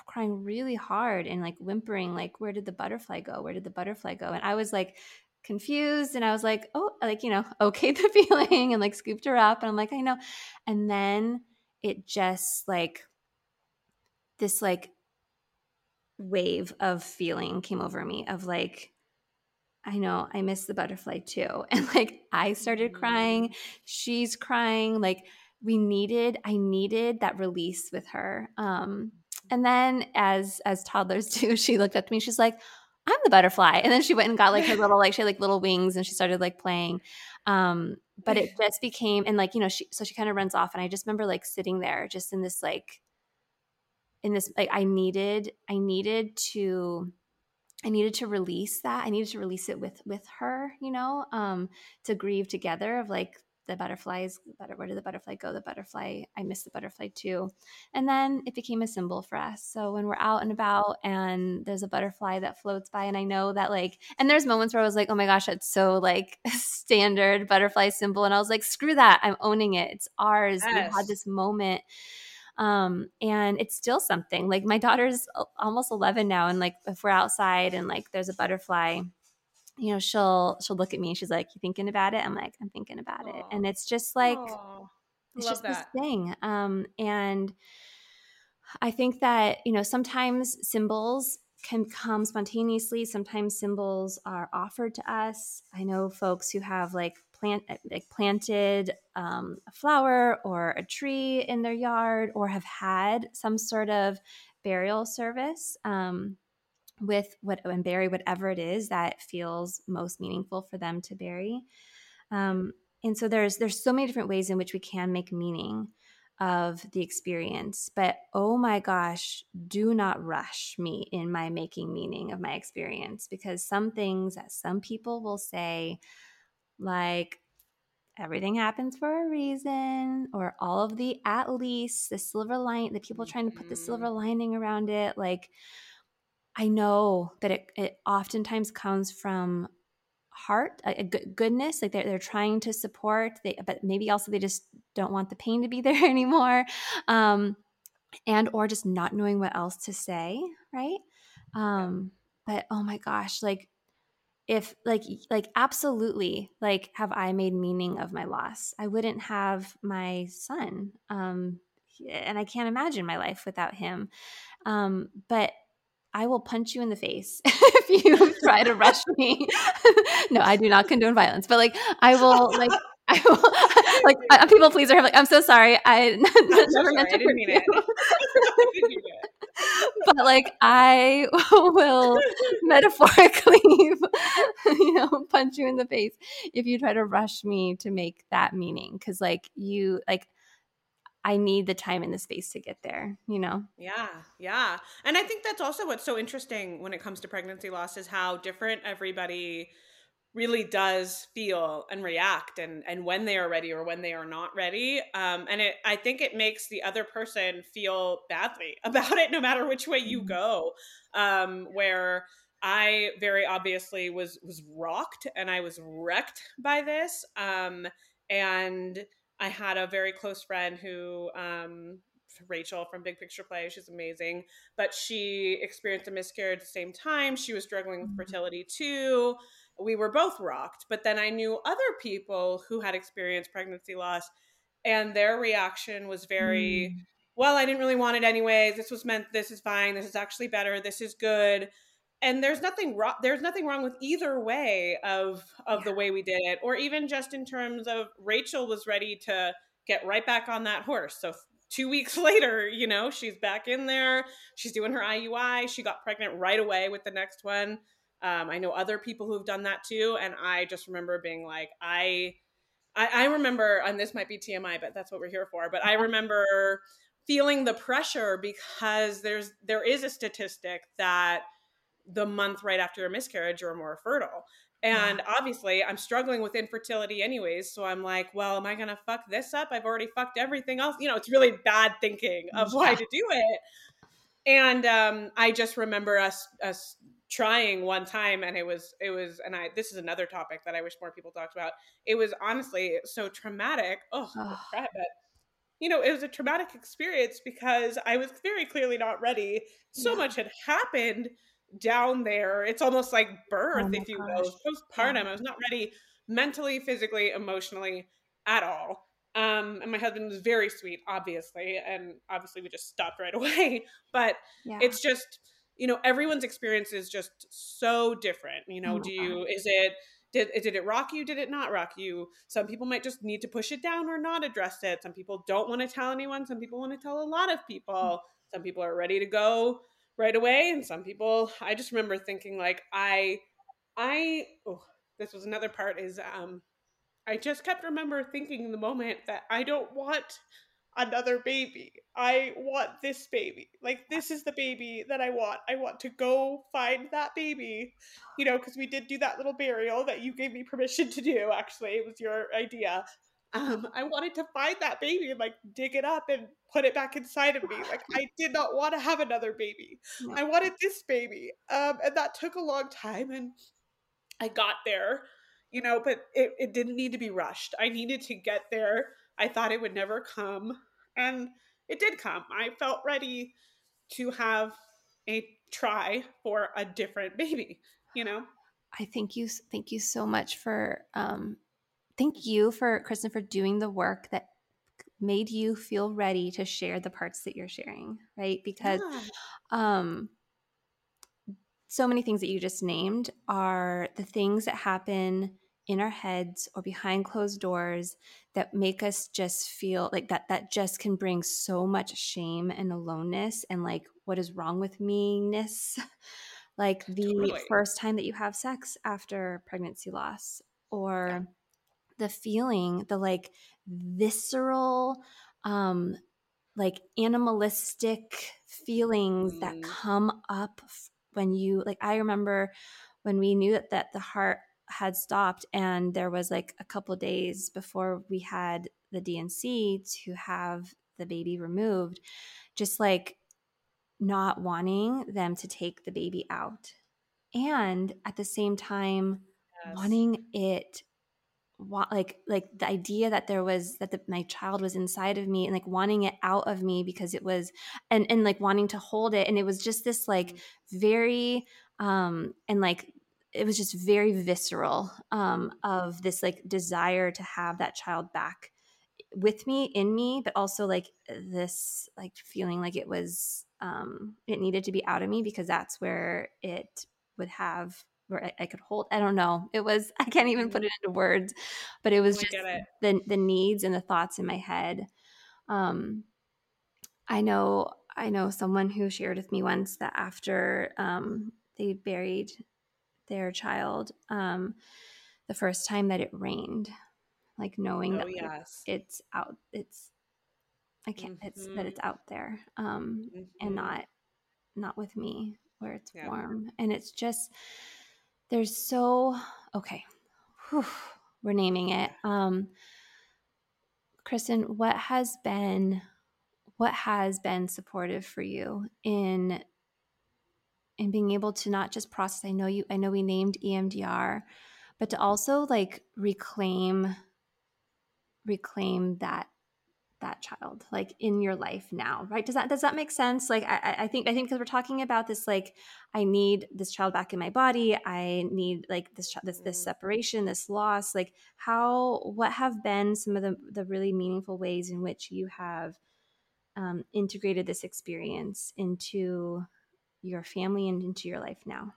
crying really hard and like whimpering like where did the butterfly go? Where did the butterfly go? And i was like confused and i was like oh like you know okay the feeling and like scooped her up and i'm like i know and then it just like this like wave of feeling came over me of like I know I miss the butterfly too. And like I started crying, mm. she's crying, like we needed i needed that release with her um and then as as toddlers do she looked up to me she's like i'm the butterfly and then she went and got like her little like she had like little wings and she started like playing um but it just became and like you know she so she kind of runs off and i just remember like sitting there just in this like in this like i needed i needed to I needed to release that. I needed to release it with with her, you know, um, to grieve together of like the butterflies where did the butterfly go? The butterfly i miss the butterfly too. And then it became a symbol for us. So when we're out and about and there's a butterfly that floats by and i know that like and there's moments where i was like oh my gosh that's so like standard butterfly symbol. And i was like screw that i'm owning it. It's ours. Yes. we had this moment. Um and it's still something. Like my daughter's almost 11 now and like if we're outside and like there's a butterfly you know, she'll she'll look at me and she's like, "You thinking about it?" I'm like, "I'm thinking about Aww. it," and it's just like Aww. it's Love just that. this thing. Um, and I think that you know sometimes symbols can come spontaneously. Sometimes symbols are offered to us. I know folks who have like plant like planted um, a flower or a tree in their yard, or have had some sort of burial service. Um, with what and bury whatever it is that feels most meaningful for them to bury. Um, and so there's there's so many different ways in which we can make meaning of the experience. But oh my gosh, do not rush me in my making meaning of my experience because some things that some people will say, like everything happens for a reason, or all of the at least, the silver line, the people trying to put the silver mm-hmm. lining around it, like I know that it, it oftentimes comes from heart, a, a goodness. Like they're, they're trying to support, they, but maybe also they just don't want the pain to be there anymore. Um, and or just not knowing what else to say, right? Um, but oh my gosh, like if like like absolutely like have I made meaning of my loss? I wouldn't have my son. Um, and I can't imagine my life without him. Um, but I will punch you in the face if you try to rush me. no, I do not condone violence, but like I will like I will like I'm people pleaser. I'm like I'm so sorry. I never meant to I didn't mean it. but like I will metaphorically, you know, punch you in the face if you try to rush me to make that meaning. Cause like you, like, I need the time and the space to get there, you know? Yeah, yeah. And I think that's also what's so interesting when it comes to pregnancy loss is how different everybody really does feel and react and and when they are ready or when they are not ready um and it i think it makes the other person feel badly about it no matter which way you mm-hmm. go um where i very obviously was was rocked and i was wrecked by this um and i had a very close friend who um Rachel from Big Picture Play. She's amazing. But she experienced a miscarriage at the same time. She was struggling with mm-hmm. fertility too we were both rocked. But then I knew other people who had experienced pregnancy loss, and their reaction was very, mm. well, I didn't really want it anyways. This was meant, this is fine. This is actually better. This is good. And there's nothing wrong. There's nothing wrong with either way of of yeah. the way we did it, or even just in terms of Rachel was ready to get right back on that horse. So two weeks later, you know, she's back in there. She's doing her IUI. She got pregnant right away with the next one. Um, I know other people who've done that too, and I just remember being like, I, I, I remember, and this might be TMI, but that's what we're here for. But I remember feeling the pressure because there's there is a statistic that the month right after a miscarriage you're more fertile and yeah. obviously i'm struggling with infertility anyways so i'm like well am i gonna fuck this up i've already fucked everything else you know it's really bad thinking of yeah. why to do it and um, i just remember us us trying one time and it was it was and i this is another topic that i wish more people talked about it was honestly so traumatic oh, oh. but you know it was a traumatic experience because i was very clearly not ready so yeah. much had happened down there it's almost like birth oh if you gosh. will postpartum yeah. i was not ready mentally physically emotionally at all um and my husband was very sweet obviously and obviously we just stopped right away but yeah. it's just you know everyone's experience is just so different you know oh do you is it did, did it rock you did it not rock you some people might just need to push it down or not address it some people don't want to tell anyone some people want to tell a lot of hmm. people some people are ready to go right away and some people i just remember thinking like i i oh this was another part is um i just kept remember thinking in the moment that i don't want another baby. I want this baby. Like this is the baby that I want. I want to go find that baby. You know, because we did do that little burial that you gave me permission to do. Actually, it was your idea. Um, I wanted to find that baby and like dig it up and put it back inside of me. Like I did not want to have another baby. I wanted this baby. Um, and that took a long time and I got there, you know, but it, it didn't need to be rushed. I needed to get there I thought it would never come. And it did come. I felt ready to have a try for a different baby, you know? I thank you. Thank you so much for, um, thank you for Kristin for doing the work that made you feel ready to share the parts that you're sharing, right? Because, yeah. um, so many things that you just named are the things that happen in our heads or behind closed doors that make us just feel like that that just can bring so much shame and aloneness and like what is wrong with me-ness like the totally. first time that you have sex after pregnancy loss or yeah. The feeling the like visceral um like animalistic feelings mm. that come up when you like i remember when we knew that that the heart had stopped and there was like a couple days before we had the D&C to have the baby removed just like not wanting them to take the baby out and at the same time yes. wanting it like like the idea that there was that the, my child was inside of me and like wanting it out of me because it was and and like wanting to hold it and it was just this like mm-hmm. very um and like it was just very visceral um, of this like desire to have that child back with me in me but also like this like feeling like it was um it needed to be out of me because that's where it would have where I, I could hold i don't know it was i can't even put mm-hmm. it into words but it was just it. the the needs and the thoughts in my head um i know I know someone who shared with me once that after um, they buried their child, um, the first time that it rained, like knowing oh, that yes. it's out, it's I can't, mm-hmm. it's that it's out there, um, mm-hmm. and not not with me where it's yeah. warm, and it's just there's so okay. Whew, we're naming it. Um, Kristin, what has been what has been supportive for you in in being able to not just process i know you i know we named emdr but to also like reclaim reclaim that that child like in your life now right does that does that make sense like i i think i think because we're talking about this like i need this child back in my body i need like this this this mm-hmm. separation this loss like how what have been some of the the really meaningful ways in which you have um, integrated this experience into your family and into your life now?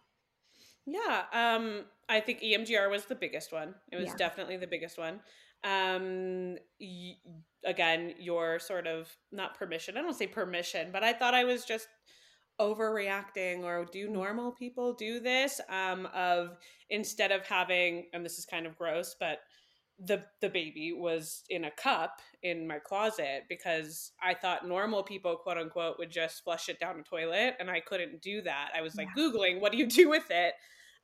Yeah, um, I think EMDR was the biggest one. It was yeah. definitely the biggest one. Um, y- again, your sort of not permission. I don't say permission, but I thought I was just overreacting or do normal people do this um of instead of having and this is kind of gross but the the baby was in a cup in my closet because I thought normal people quote unquote would just flush it down the toilet and I couldn't do that. I was like yeah. googling what do you do with it?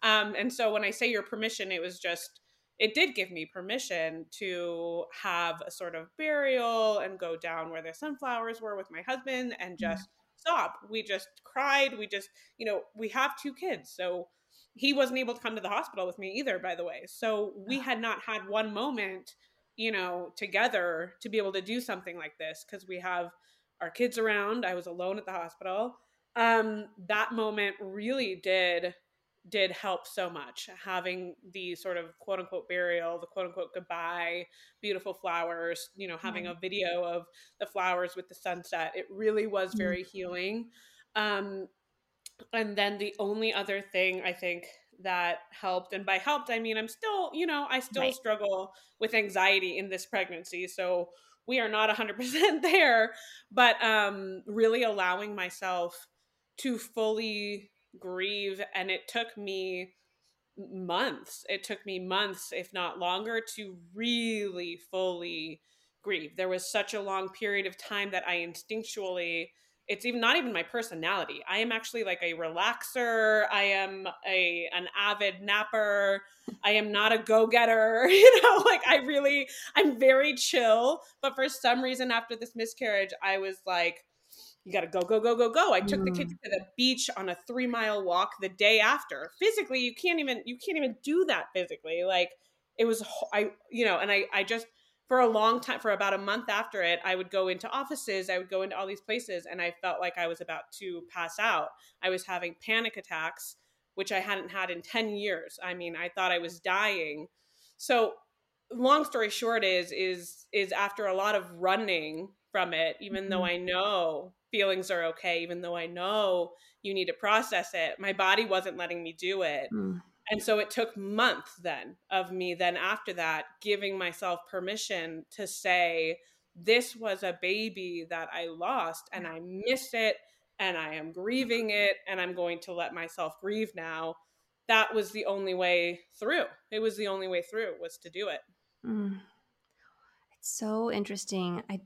Um, and so when I say your permission it was just it did give me permission to have a sort of burial and go down where the sunflowers were with my husband and just yeah. stop. We just cried. We just, you know, we have two kids. So he wasn't able to come to the hospital with me either by the way so we had not had one moment you know together to be able to do something like this because we have our kids around i was alone at the hospital um that moment really did did help so much having the sort of quote unquote burial the quote unquote goodbye beautiful flowers you know having mm-hmm. a video of the flowers with the sunset it really was mm-hmm. very mm-hmm. healing um and then the only other thing I think that helped, and by helped, I mean I'm still, you know, I still right. struggle with anxiety in this pregnancy. So we are not 100% there, but um, really allowing myself to fully grieve. And it took me months. It took me months, if not longer, to really fully grieve. There was such a long period of time that I instinctually it's even not even my personality. I am actually like a relaxer. I am a an avid napper. I am not a go-getter. You know, like I really I'm very chill, but for some reason after this miscarriage, I was like you got to go go go go go. I took mm. the kids to the beach on a 3-mile walk the day after. Physically, you can't even you can't even do that physically. Like it was I you know, and I I just for a long time for about a month after it i would go into offices i would go into all these places and i felt like i was about to pass out i was having panic attacks which i hadn't had in 10 years i mean i thought i was dying so long story short is is is after a lot of running from it even mm-hmm. though i know feelings are okay even though i know you need to process it my body wasn't letting me do it mm. And so it took months then of me, then after that, giving myself permission to say, this was a baby that I lost and I miss it and I am grieving it and I'm going to let myself grieve now. That was the only way through. It was the only way through was to do it. Mm. It's so interesting. I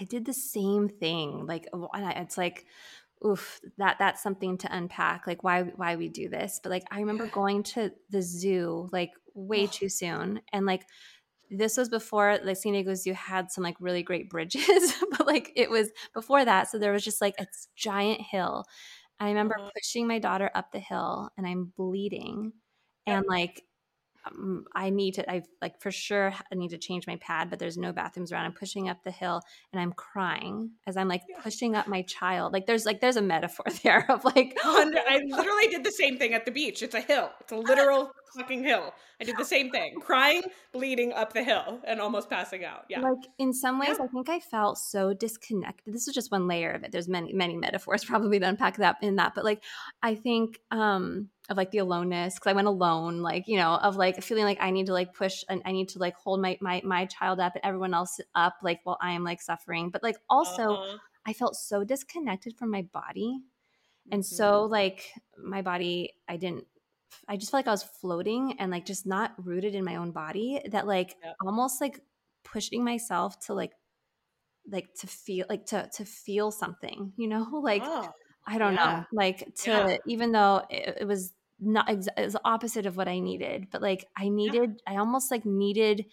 I did the same thing. Like it's like oof that that's something to unpack like why why we do this but like i remember going to the zoo like way too soon and like this was before like San Diego Zoo had some like really great bridges, but like it was before that. So there was just like a giant hill. I remember uh-huh. pushing my daughter up the hill and I'm bleeding. And like Um, I need to, I like for sure I need to change my pad, but there's no bathrooms around. I'm pushing up the hill and I'm crying as I'm like pushing up my child. Like there's like, there's a metaphor there of like, I literally did the same thing at the beach. It's a hill. It's a uh, literal fucking hill. I did the same thing, crying, bleeding up the hill, and almost passing out. Yeah. Like in some ways, yeah. I think I felt so disconnected. This is just one layer of it. There's many, many metaphors probably to unpack that in that. But like, I think um of like the aloneness because I went alone, like you know, of like feeling like I need to like push and I need to like hold my my my child up and everyone else up, like while I am like suffering. But like also, uh-huh. I felt so disconnected from my body. And mm-hmm. so like my body, I didn't I just felt like I was floating and like just not rooted in my own body that like almost like pushing myself to like like to feel like to to feel something, you know? Like oh, I don't yeah. know, like to yeah. even though it, it was not ex- it was the opposite of what I needed, but like I needed. I almost like needed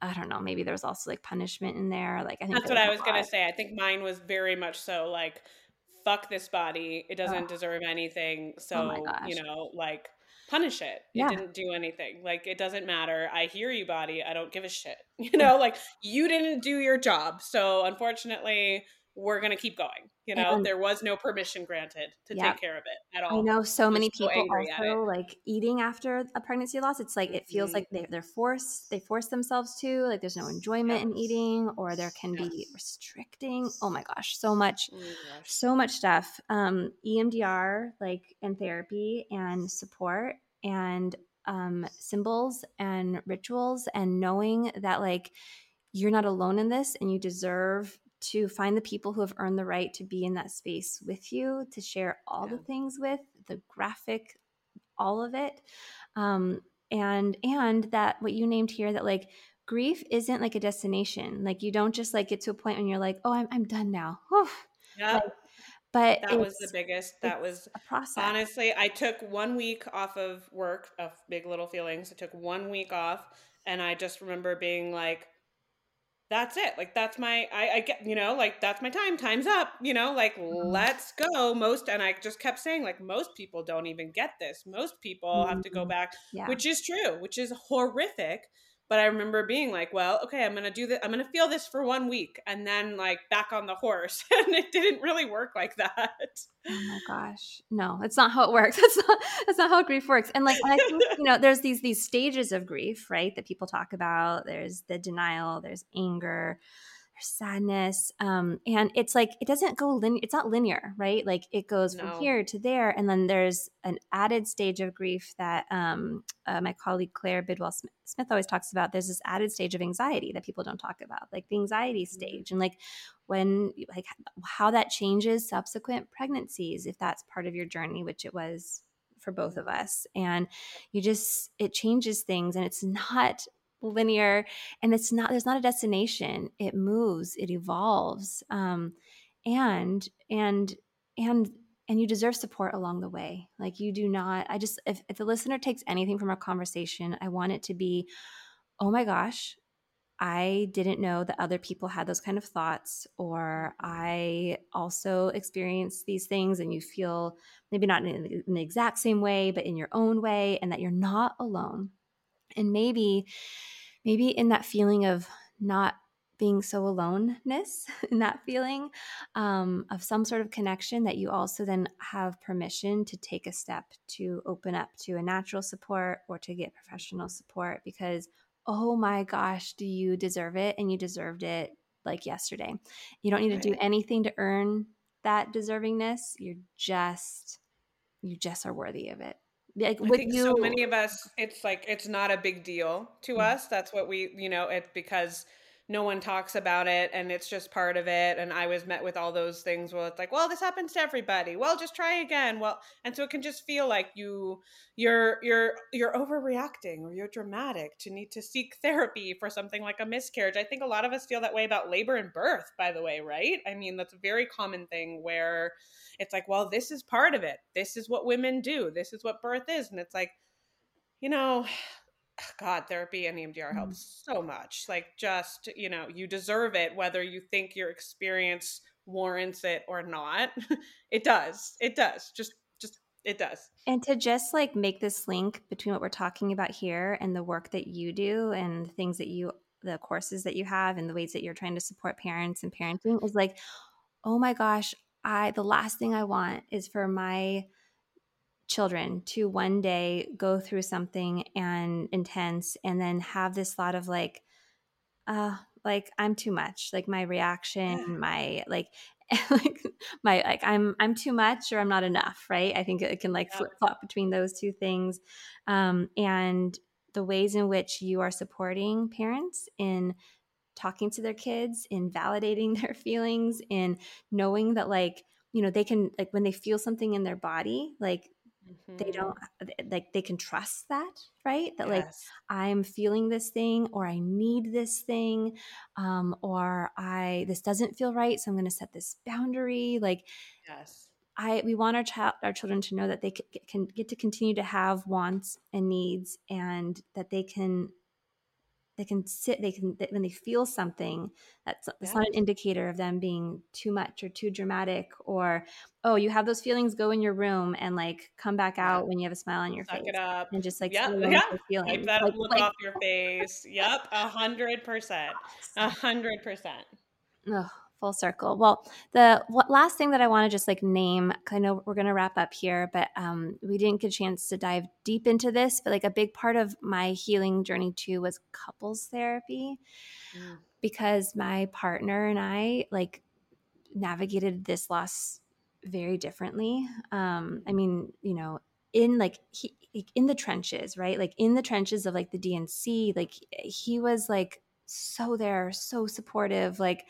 I don't know, maybe there was also like punishment in there. Like I think That's what I was going to say. I think mine was very much so like fuck this body. It doesn't oh. deserve anything. So, oh you know, like punish it. It didn't do anything. Like it doesn't matter. I hear you, body. I don't give a shit. You know, like you didn't do your job. So unfortunately, we're going to keep going. You know, and, there was no permission granted to yeah. take care of it at all. I know so many people also like eating after a pregnancy loss. It's like it feels mm-hmm. like they, they're forced, they force themselves to, like there's no enjoyment yes. in eating, or there can yes. be restricting. Oh my gosh, so much, oh gosh. so much stuff. Um, EMDR, like and therapy and support and um, symbols and rituals, and knowing that like you're not alone in this and you deserve to find the people who have earned the right to be in that space with you, to share all yeah. the things with, the graphic, all of it. Um, and and that what you named here that like grief isn't like a destination. Like you don't just like get to a point when you're like, oh, I'm I'm done now. Yeah. Like, but that was the biggest. That was a process. Honestly, I took one week off of work of Big Little Feelings. I took one week off, and I just remember being like, that's it. Like that's my I, I get you know like that's my time. Time's up. You know like mm-hmm. let's go. Most and I just kept saying like most people don't even get this. Most people mm-hmm. have to go mm-hmm. back, yeah. which is true, which is horrific. But I remember being like, well, okay, I'm gonna do this. I'm gonna feel this for one week, and then like back on the horse. and it didn't really work like that. Oh my gosh, no, it's not how it works. That's not that's not how grief works. And like, and I think you know, there's these these stages of grief, right? That people talk about. There's the denial. There's anger sadness um and it's like it doesn't go linear it's not linear right like it goes no. from here to there and then there's an added stage of grief that um uh, my colleague claire bidwell smith always talks about there's this added stage of anxiety that people don't talk about like the anxiety mm-hmm. stage and like when like how that changes subsequent pregnancies if that's part of your journey which it was for both of us and you just it changes things and it's not linear and it's not there's not a destination. It moves it evolves um, and and and and you deserve support along the way. Like you do not i just if, if the listener takes anything from our conversation i want it to be oh my gosh i didn't know that other people had those kind of thoughts or i also experienced these things and you feel maybe not in, in the exact same way but in your own way and that you're not alone and maybe maybe in that feeling of not being so aloneness in that feeling um, of some sort of connection that you also then have permission to take a step to open up to a natural support or to get professional support because oh my gosh do you deserve it? and you deserved it like yesterday. You don't need to do anything to earn that deservingness. You're just you just are worthy of it like I think you so many of us it's like it's not a big deal to mm-hmm. us that's what we you know it's because no one talks about it and it's just part of it and i was met with all those things where it's like well this happens to everybody. Well just try again. Well and so it can just feel like you you're you're you're overreacting or you're dramatic to need to seek therapy for something like a miscarriage. I think a lot of us feel that way about labor and birth by the way right? I mean that's a very common thing where it's like well this is part of it. This is what women do. This is what birth is. And it's like you know God, therapy and EMDR helps mm. so much. Like, just, you know, you deserve it, whether you think your experience warrants it or not. it does. It does. Just, just, it does. And to just like make this link between what we're talking about here and the work that you do and the things that you, the courses that you have and the ways that you're trying to support parents and parenting is like, oh my gosh, I, the last thing I want is for my, children to one day go through something and intense and then have this thought of like uh like i'm too much like my reaction my like like my like i'm i'm too much or i'm not enough right? I think it can like flip flop between those two things um and the ways in which you are supporting parents in talking to their kids, in validating their feelings, in knowing that like, you know, they can like when they feel something in their body, like mm-hmm. they don't like they can trust that, right? That yes. like I'm feeling this thing or I need this thing um or I this doesn't feel right, so I'm going to set this boundary like Yes I we want our child our children to know that they can, can get to continue to have wants and needs and that they can they can sit they can when they feel something that's, that's not an indicator of them being too much or too dramatic or oh you have those feelings go in your room and like come back out when you have a smile on your Suck face it up. and just like yeah, yeah. Wipe that like, look like, off your face. Yep a hundred percent. A hundred percent full circle. Well, the last thing that I want to just like name, I know we're going to wrap up here, but um, we didn't get a chance to dive deep into this. But like a big part of my healing journey too was couples therapy, mm. because my partner and I like navigated this loss very differently. Um, I mean, you know, in like he in the trenches, right? Like in the trenches of like the D&C, like he was like so there, so supportive, like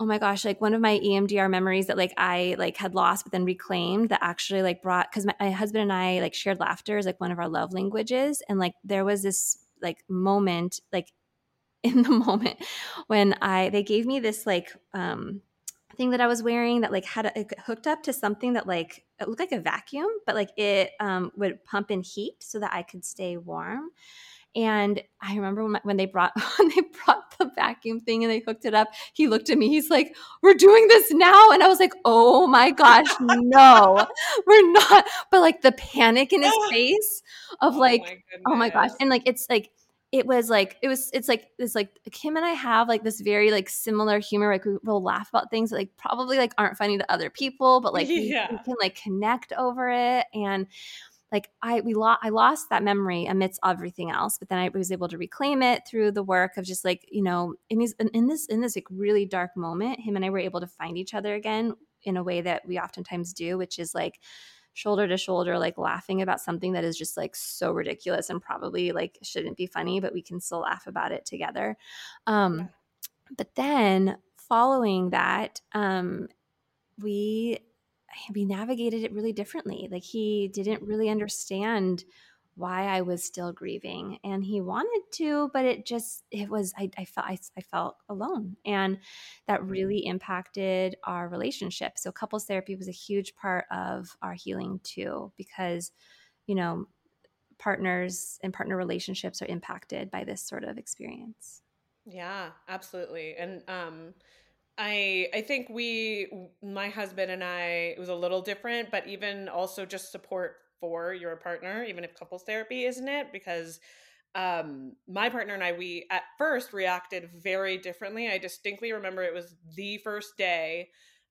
oh my gosh like one of my emdr memories that like i like had lost but then reclaimed that actually like brought because my, my, husband and i like shared laughter is like one of our love languages. And like there was this like moment like in the moment when i they gave me this like um thing that i was wearing that like had a, hooked up to something that like it looked like a vacuum but like it um, would pump in heat so that i could stay warm and I remember when, when they brought when they brought the vacuum thing and they hooked it up, he looked at me. He's like, "We're doing this now," and I was like, "Oh my gosh, no, we're not!" But like the panic in his face of oh like, oh my, oh my gosh, and like it's like it was like it was it's like it's like Kim and I have like this very like similar humor. Like we will laugh about things that like probably like aren't funny to other people, but like yeah. we, we can like connect over it and like I we lost I lost that memory amidst everything else, but then I was able to reclaim it through the work of just like you know in these in this in this like really dark moment, him and I were able to find each other again in a way that we oftentimes do, which is like shoulder to shoulder like laughing about something that is just like so ridiculous and probably like shouldn't be funny but we can still laugh about it together. Um but then following that um we we navigated it really differently. Like he didn't really understand why I was still grieving and he wanted to, but it just, it was, I, I felt, I, I felt alone and that mm-hmm. really impacted our relationship. So couples therapy was a huge part of our healing too, because, you know, partners and partner relationships are impacted by this sort of experience. Yeah, absolutely. And, um, I I think we my husband and I it was a little different, but even also just support for your partner, even if couples therapy isn't it, because um my partner and I we at first reacted very differently. I distinctly remember it was the first day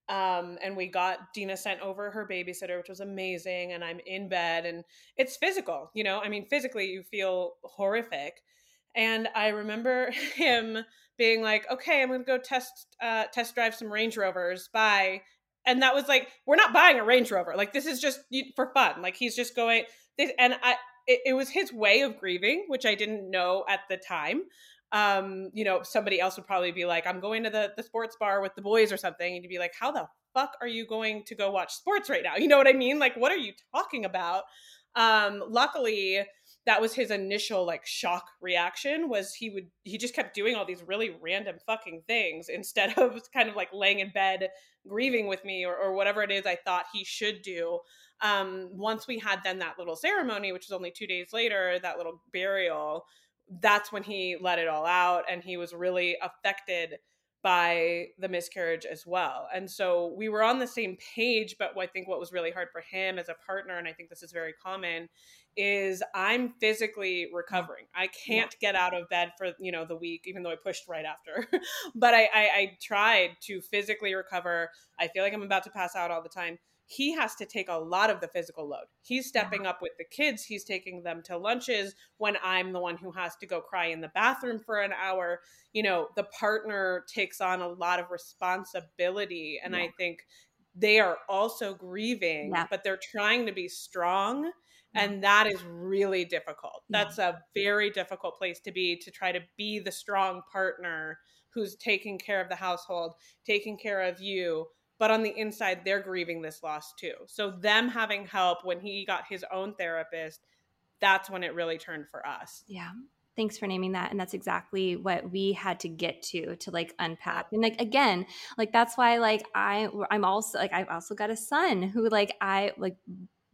um and we got Dina sent over her babysitter which was amazing and I'm in bed and it's physical, you know? I mean physically you feel horrific. And I remember him being like, "Okay, I'm to go test uh, test drive some Range Rovers." Bye. And that was like, we're not buying a Range Rover. Like this is just for fun. Like he's just going. This, and I, it, it was his way of grieving, which I didn't know at the time. Um, you know, somebody else would probably be like, "I'm going to the the sports bar with the boys or something," and you'd be like, "How the fuck are you going to go watch sports right now?" You know what I mean? Like, what are you talking about? Um, luckily, that was his initial like shock reaction was he would he just kept doing all these really random fucking things instead of kind of like laying in bed grieving with me or, or whatever it is i thought he should do. Um, once we had then that little ceremony which was only two days later that little burial that's when he let it all out and he was really affected by the miscarriage as well. And so we were on the same page, but I think what was really hard for him as a partner, and I think this is very common, is I'm physically recovering. I can't get out of bed for you know the week, even though I pushed right after. but I, I, I tried to physically recover. I feel like I'm about to pass out all the time he has to take a lot of the physical load. He's stepping up with the kids, he's taking them to lunches when I'm the one who has to go cry in the bathroom for an hour. You know, the partner takes on a lot of responsibility. And yeah. I think they are also grieving, yeah. but they're trying to be strong. And that is really difficult. That's a very difficult place to be to try to be the strong partner who's taking care of the household, taking care of you, but on the inside they're grieving this loss too. So them having help when he got his own therapist, that's when it really turned for us. Yeah. Thanks for naming that. And that's exactly what we had to get to to like unpack. And like again like that's why like i i'm also like i've also got a son who like i like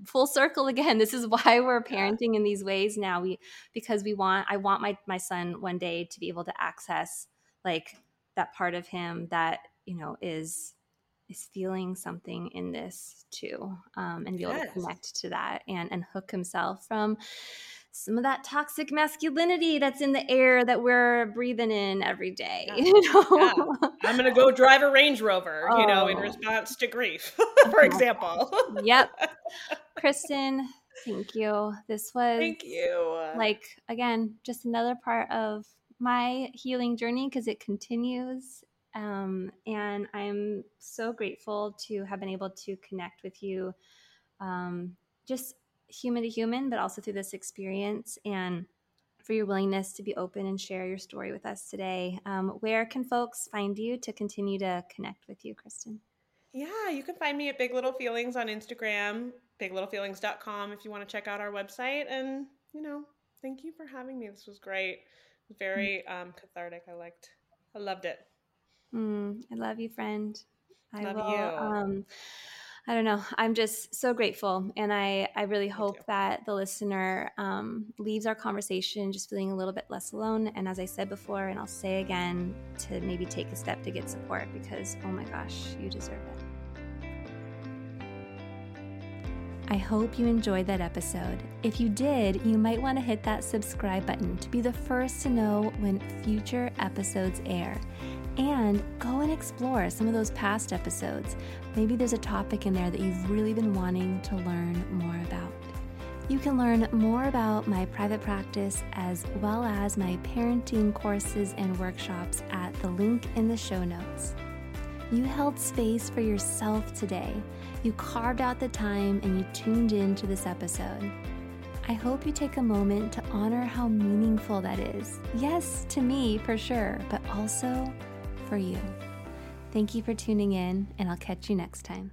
full circle again. This is why we're parenting in these ways now. We because we want i want my my son one day to be able to access like that part of him that you know is is feeling something in this too um, and be able yes. to connect to that and and hook himself from some of that toxic masculinity that's in the air that we're breathing in every day. Yeah. You know? yeah. I'm gonna go drive a Range Rover, oh. you know, in oh. response to grief, for example. yep. Kristin, thank you. This was thank you. Like again, just another part of my healing journey because it continues. Um, and I'm so grateful to have been able to connect with you um, just human to human, but also through this experience and for your willingness to be open and share your story with us today. Um, where can folks find you to continue to connect with you, Kristin? Yeah, you can find me at Big Little Feelings on Instagram, biglittlefeelings.com if you want to check out our website. And, you know, thank you for having me. This was great. Very um, cathartic. I liked, I loved it. Mm, I love you, friend. I love will, you. Um, I don't know. I'm just so grateful. And I, I really hope that the listener um, leaves our conversation just feeling a little bit less alone. And as I said before, and I'll say again, to maybe take a step to get support because, oh my gosh, you deserve it. I hope you enjoyed that episode. If you did, you might want to hit that subscribe button to be the first to know when future episodes air and go and explore some of those past episodes. Maybe there's a topic in there that you've really been wanting to learn more about. You can learn more about my private practice as well as my parenting courses and workshops at the link in the show notes. You held space for yourself today. You carved out the time and you tuned in to this episode. I hope you take a moment to honor how meaningful that is. Yes, to me for sure, but also for you. Thank you for tuning in, and I'll catch you next time.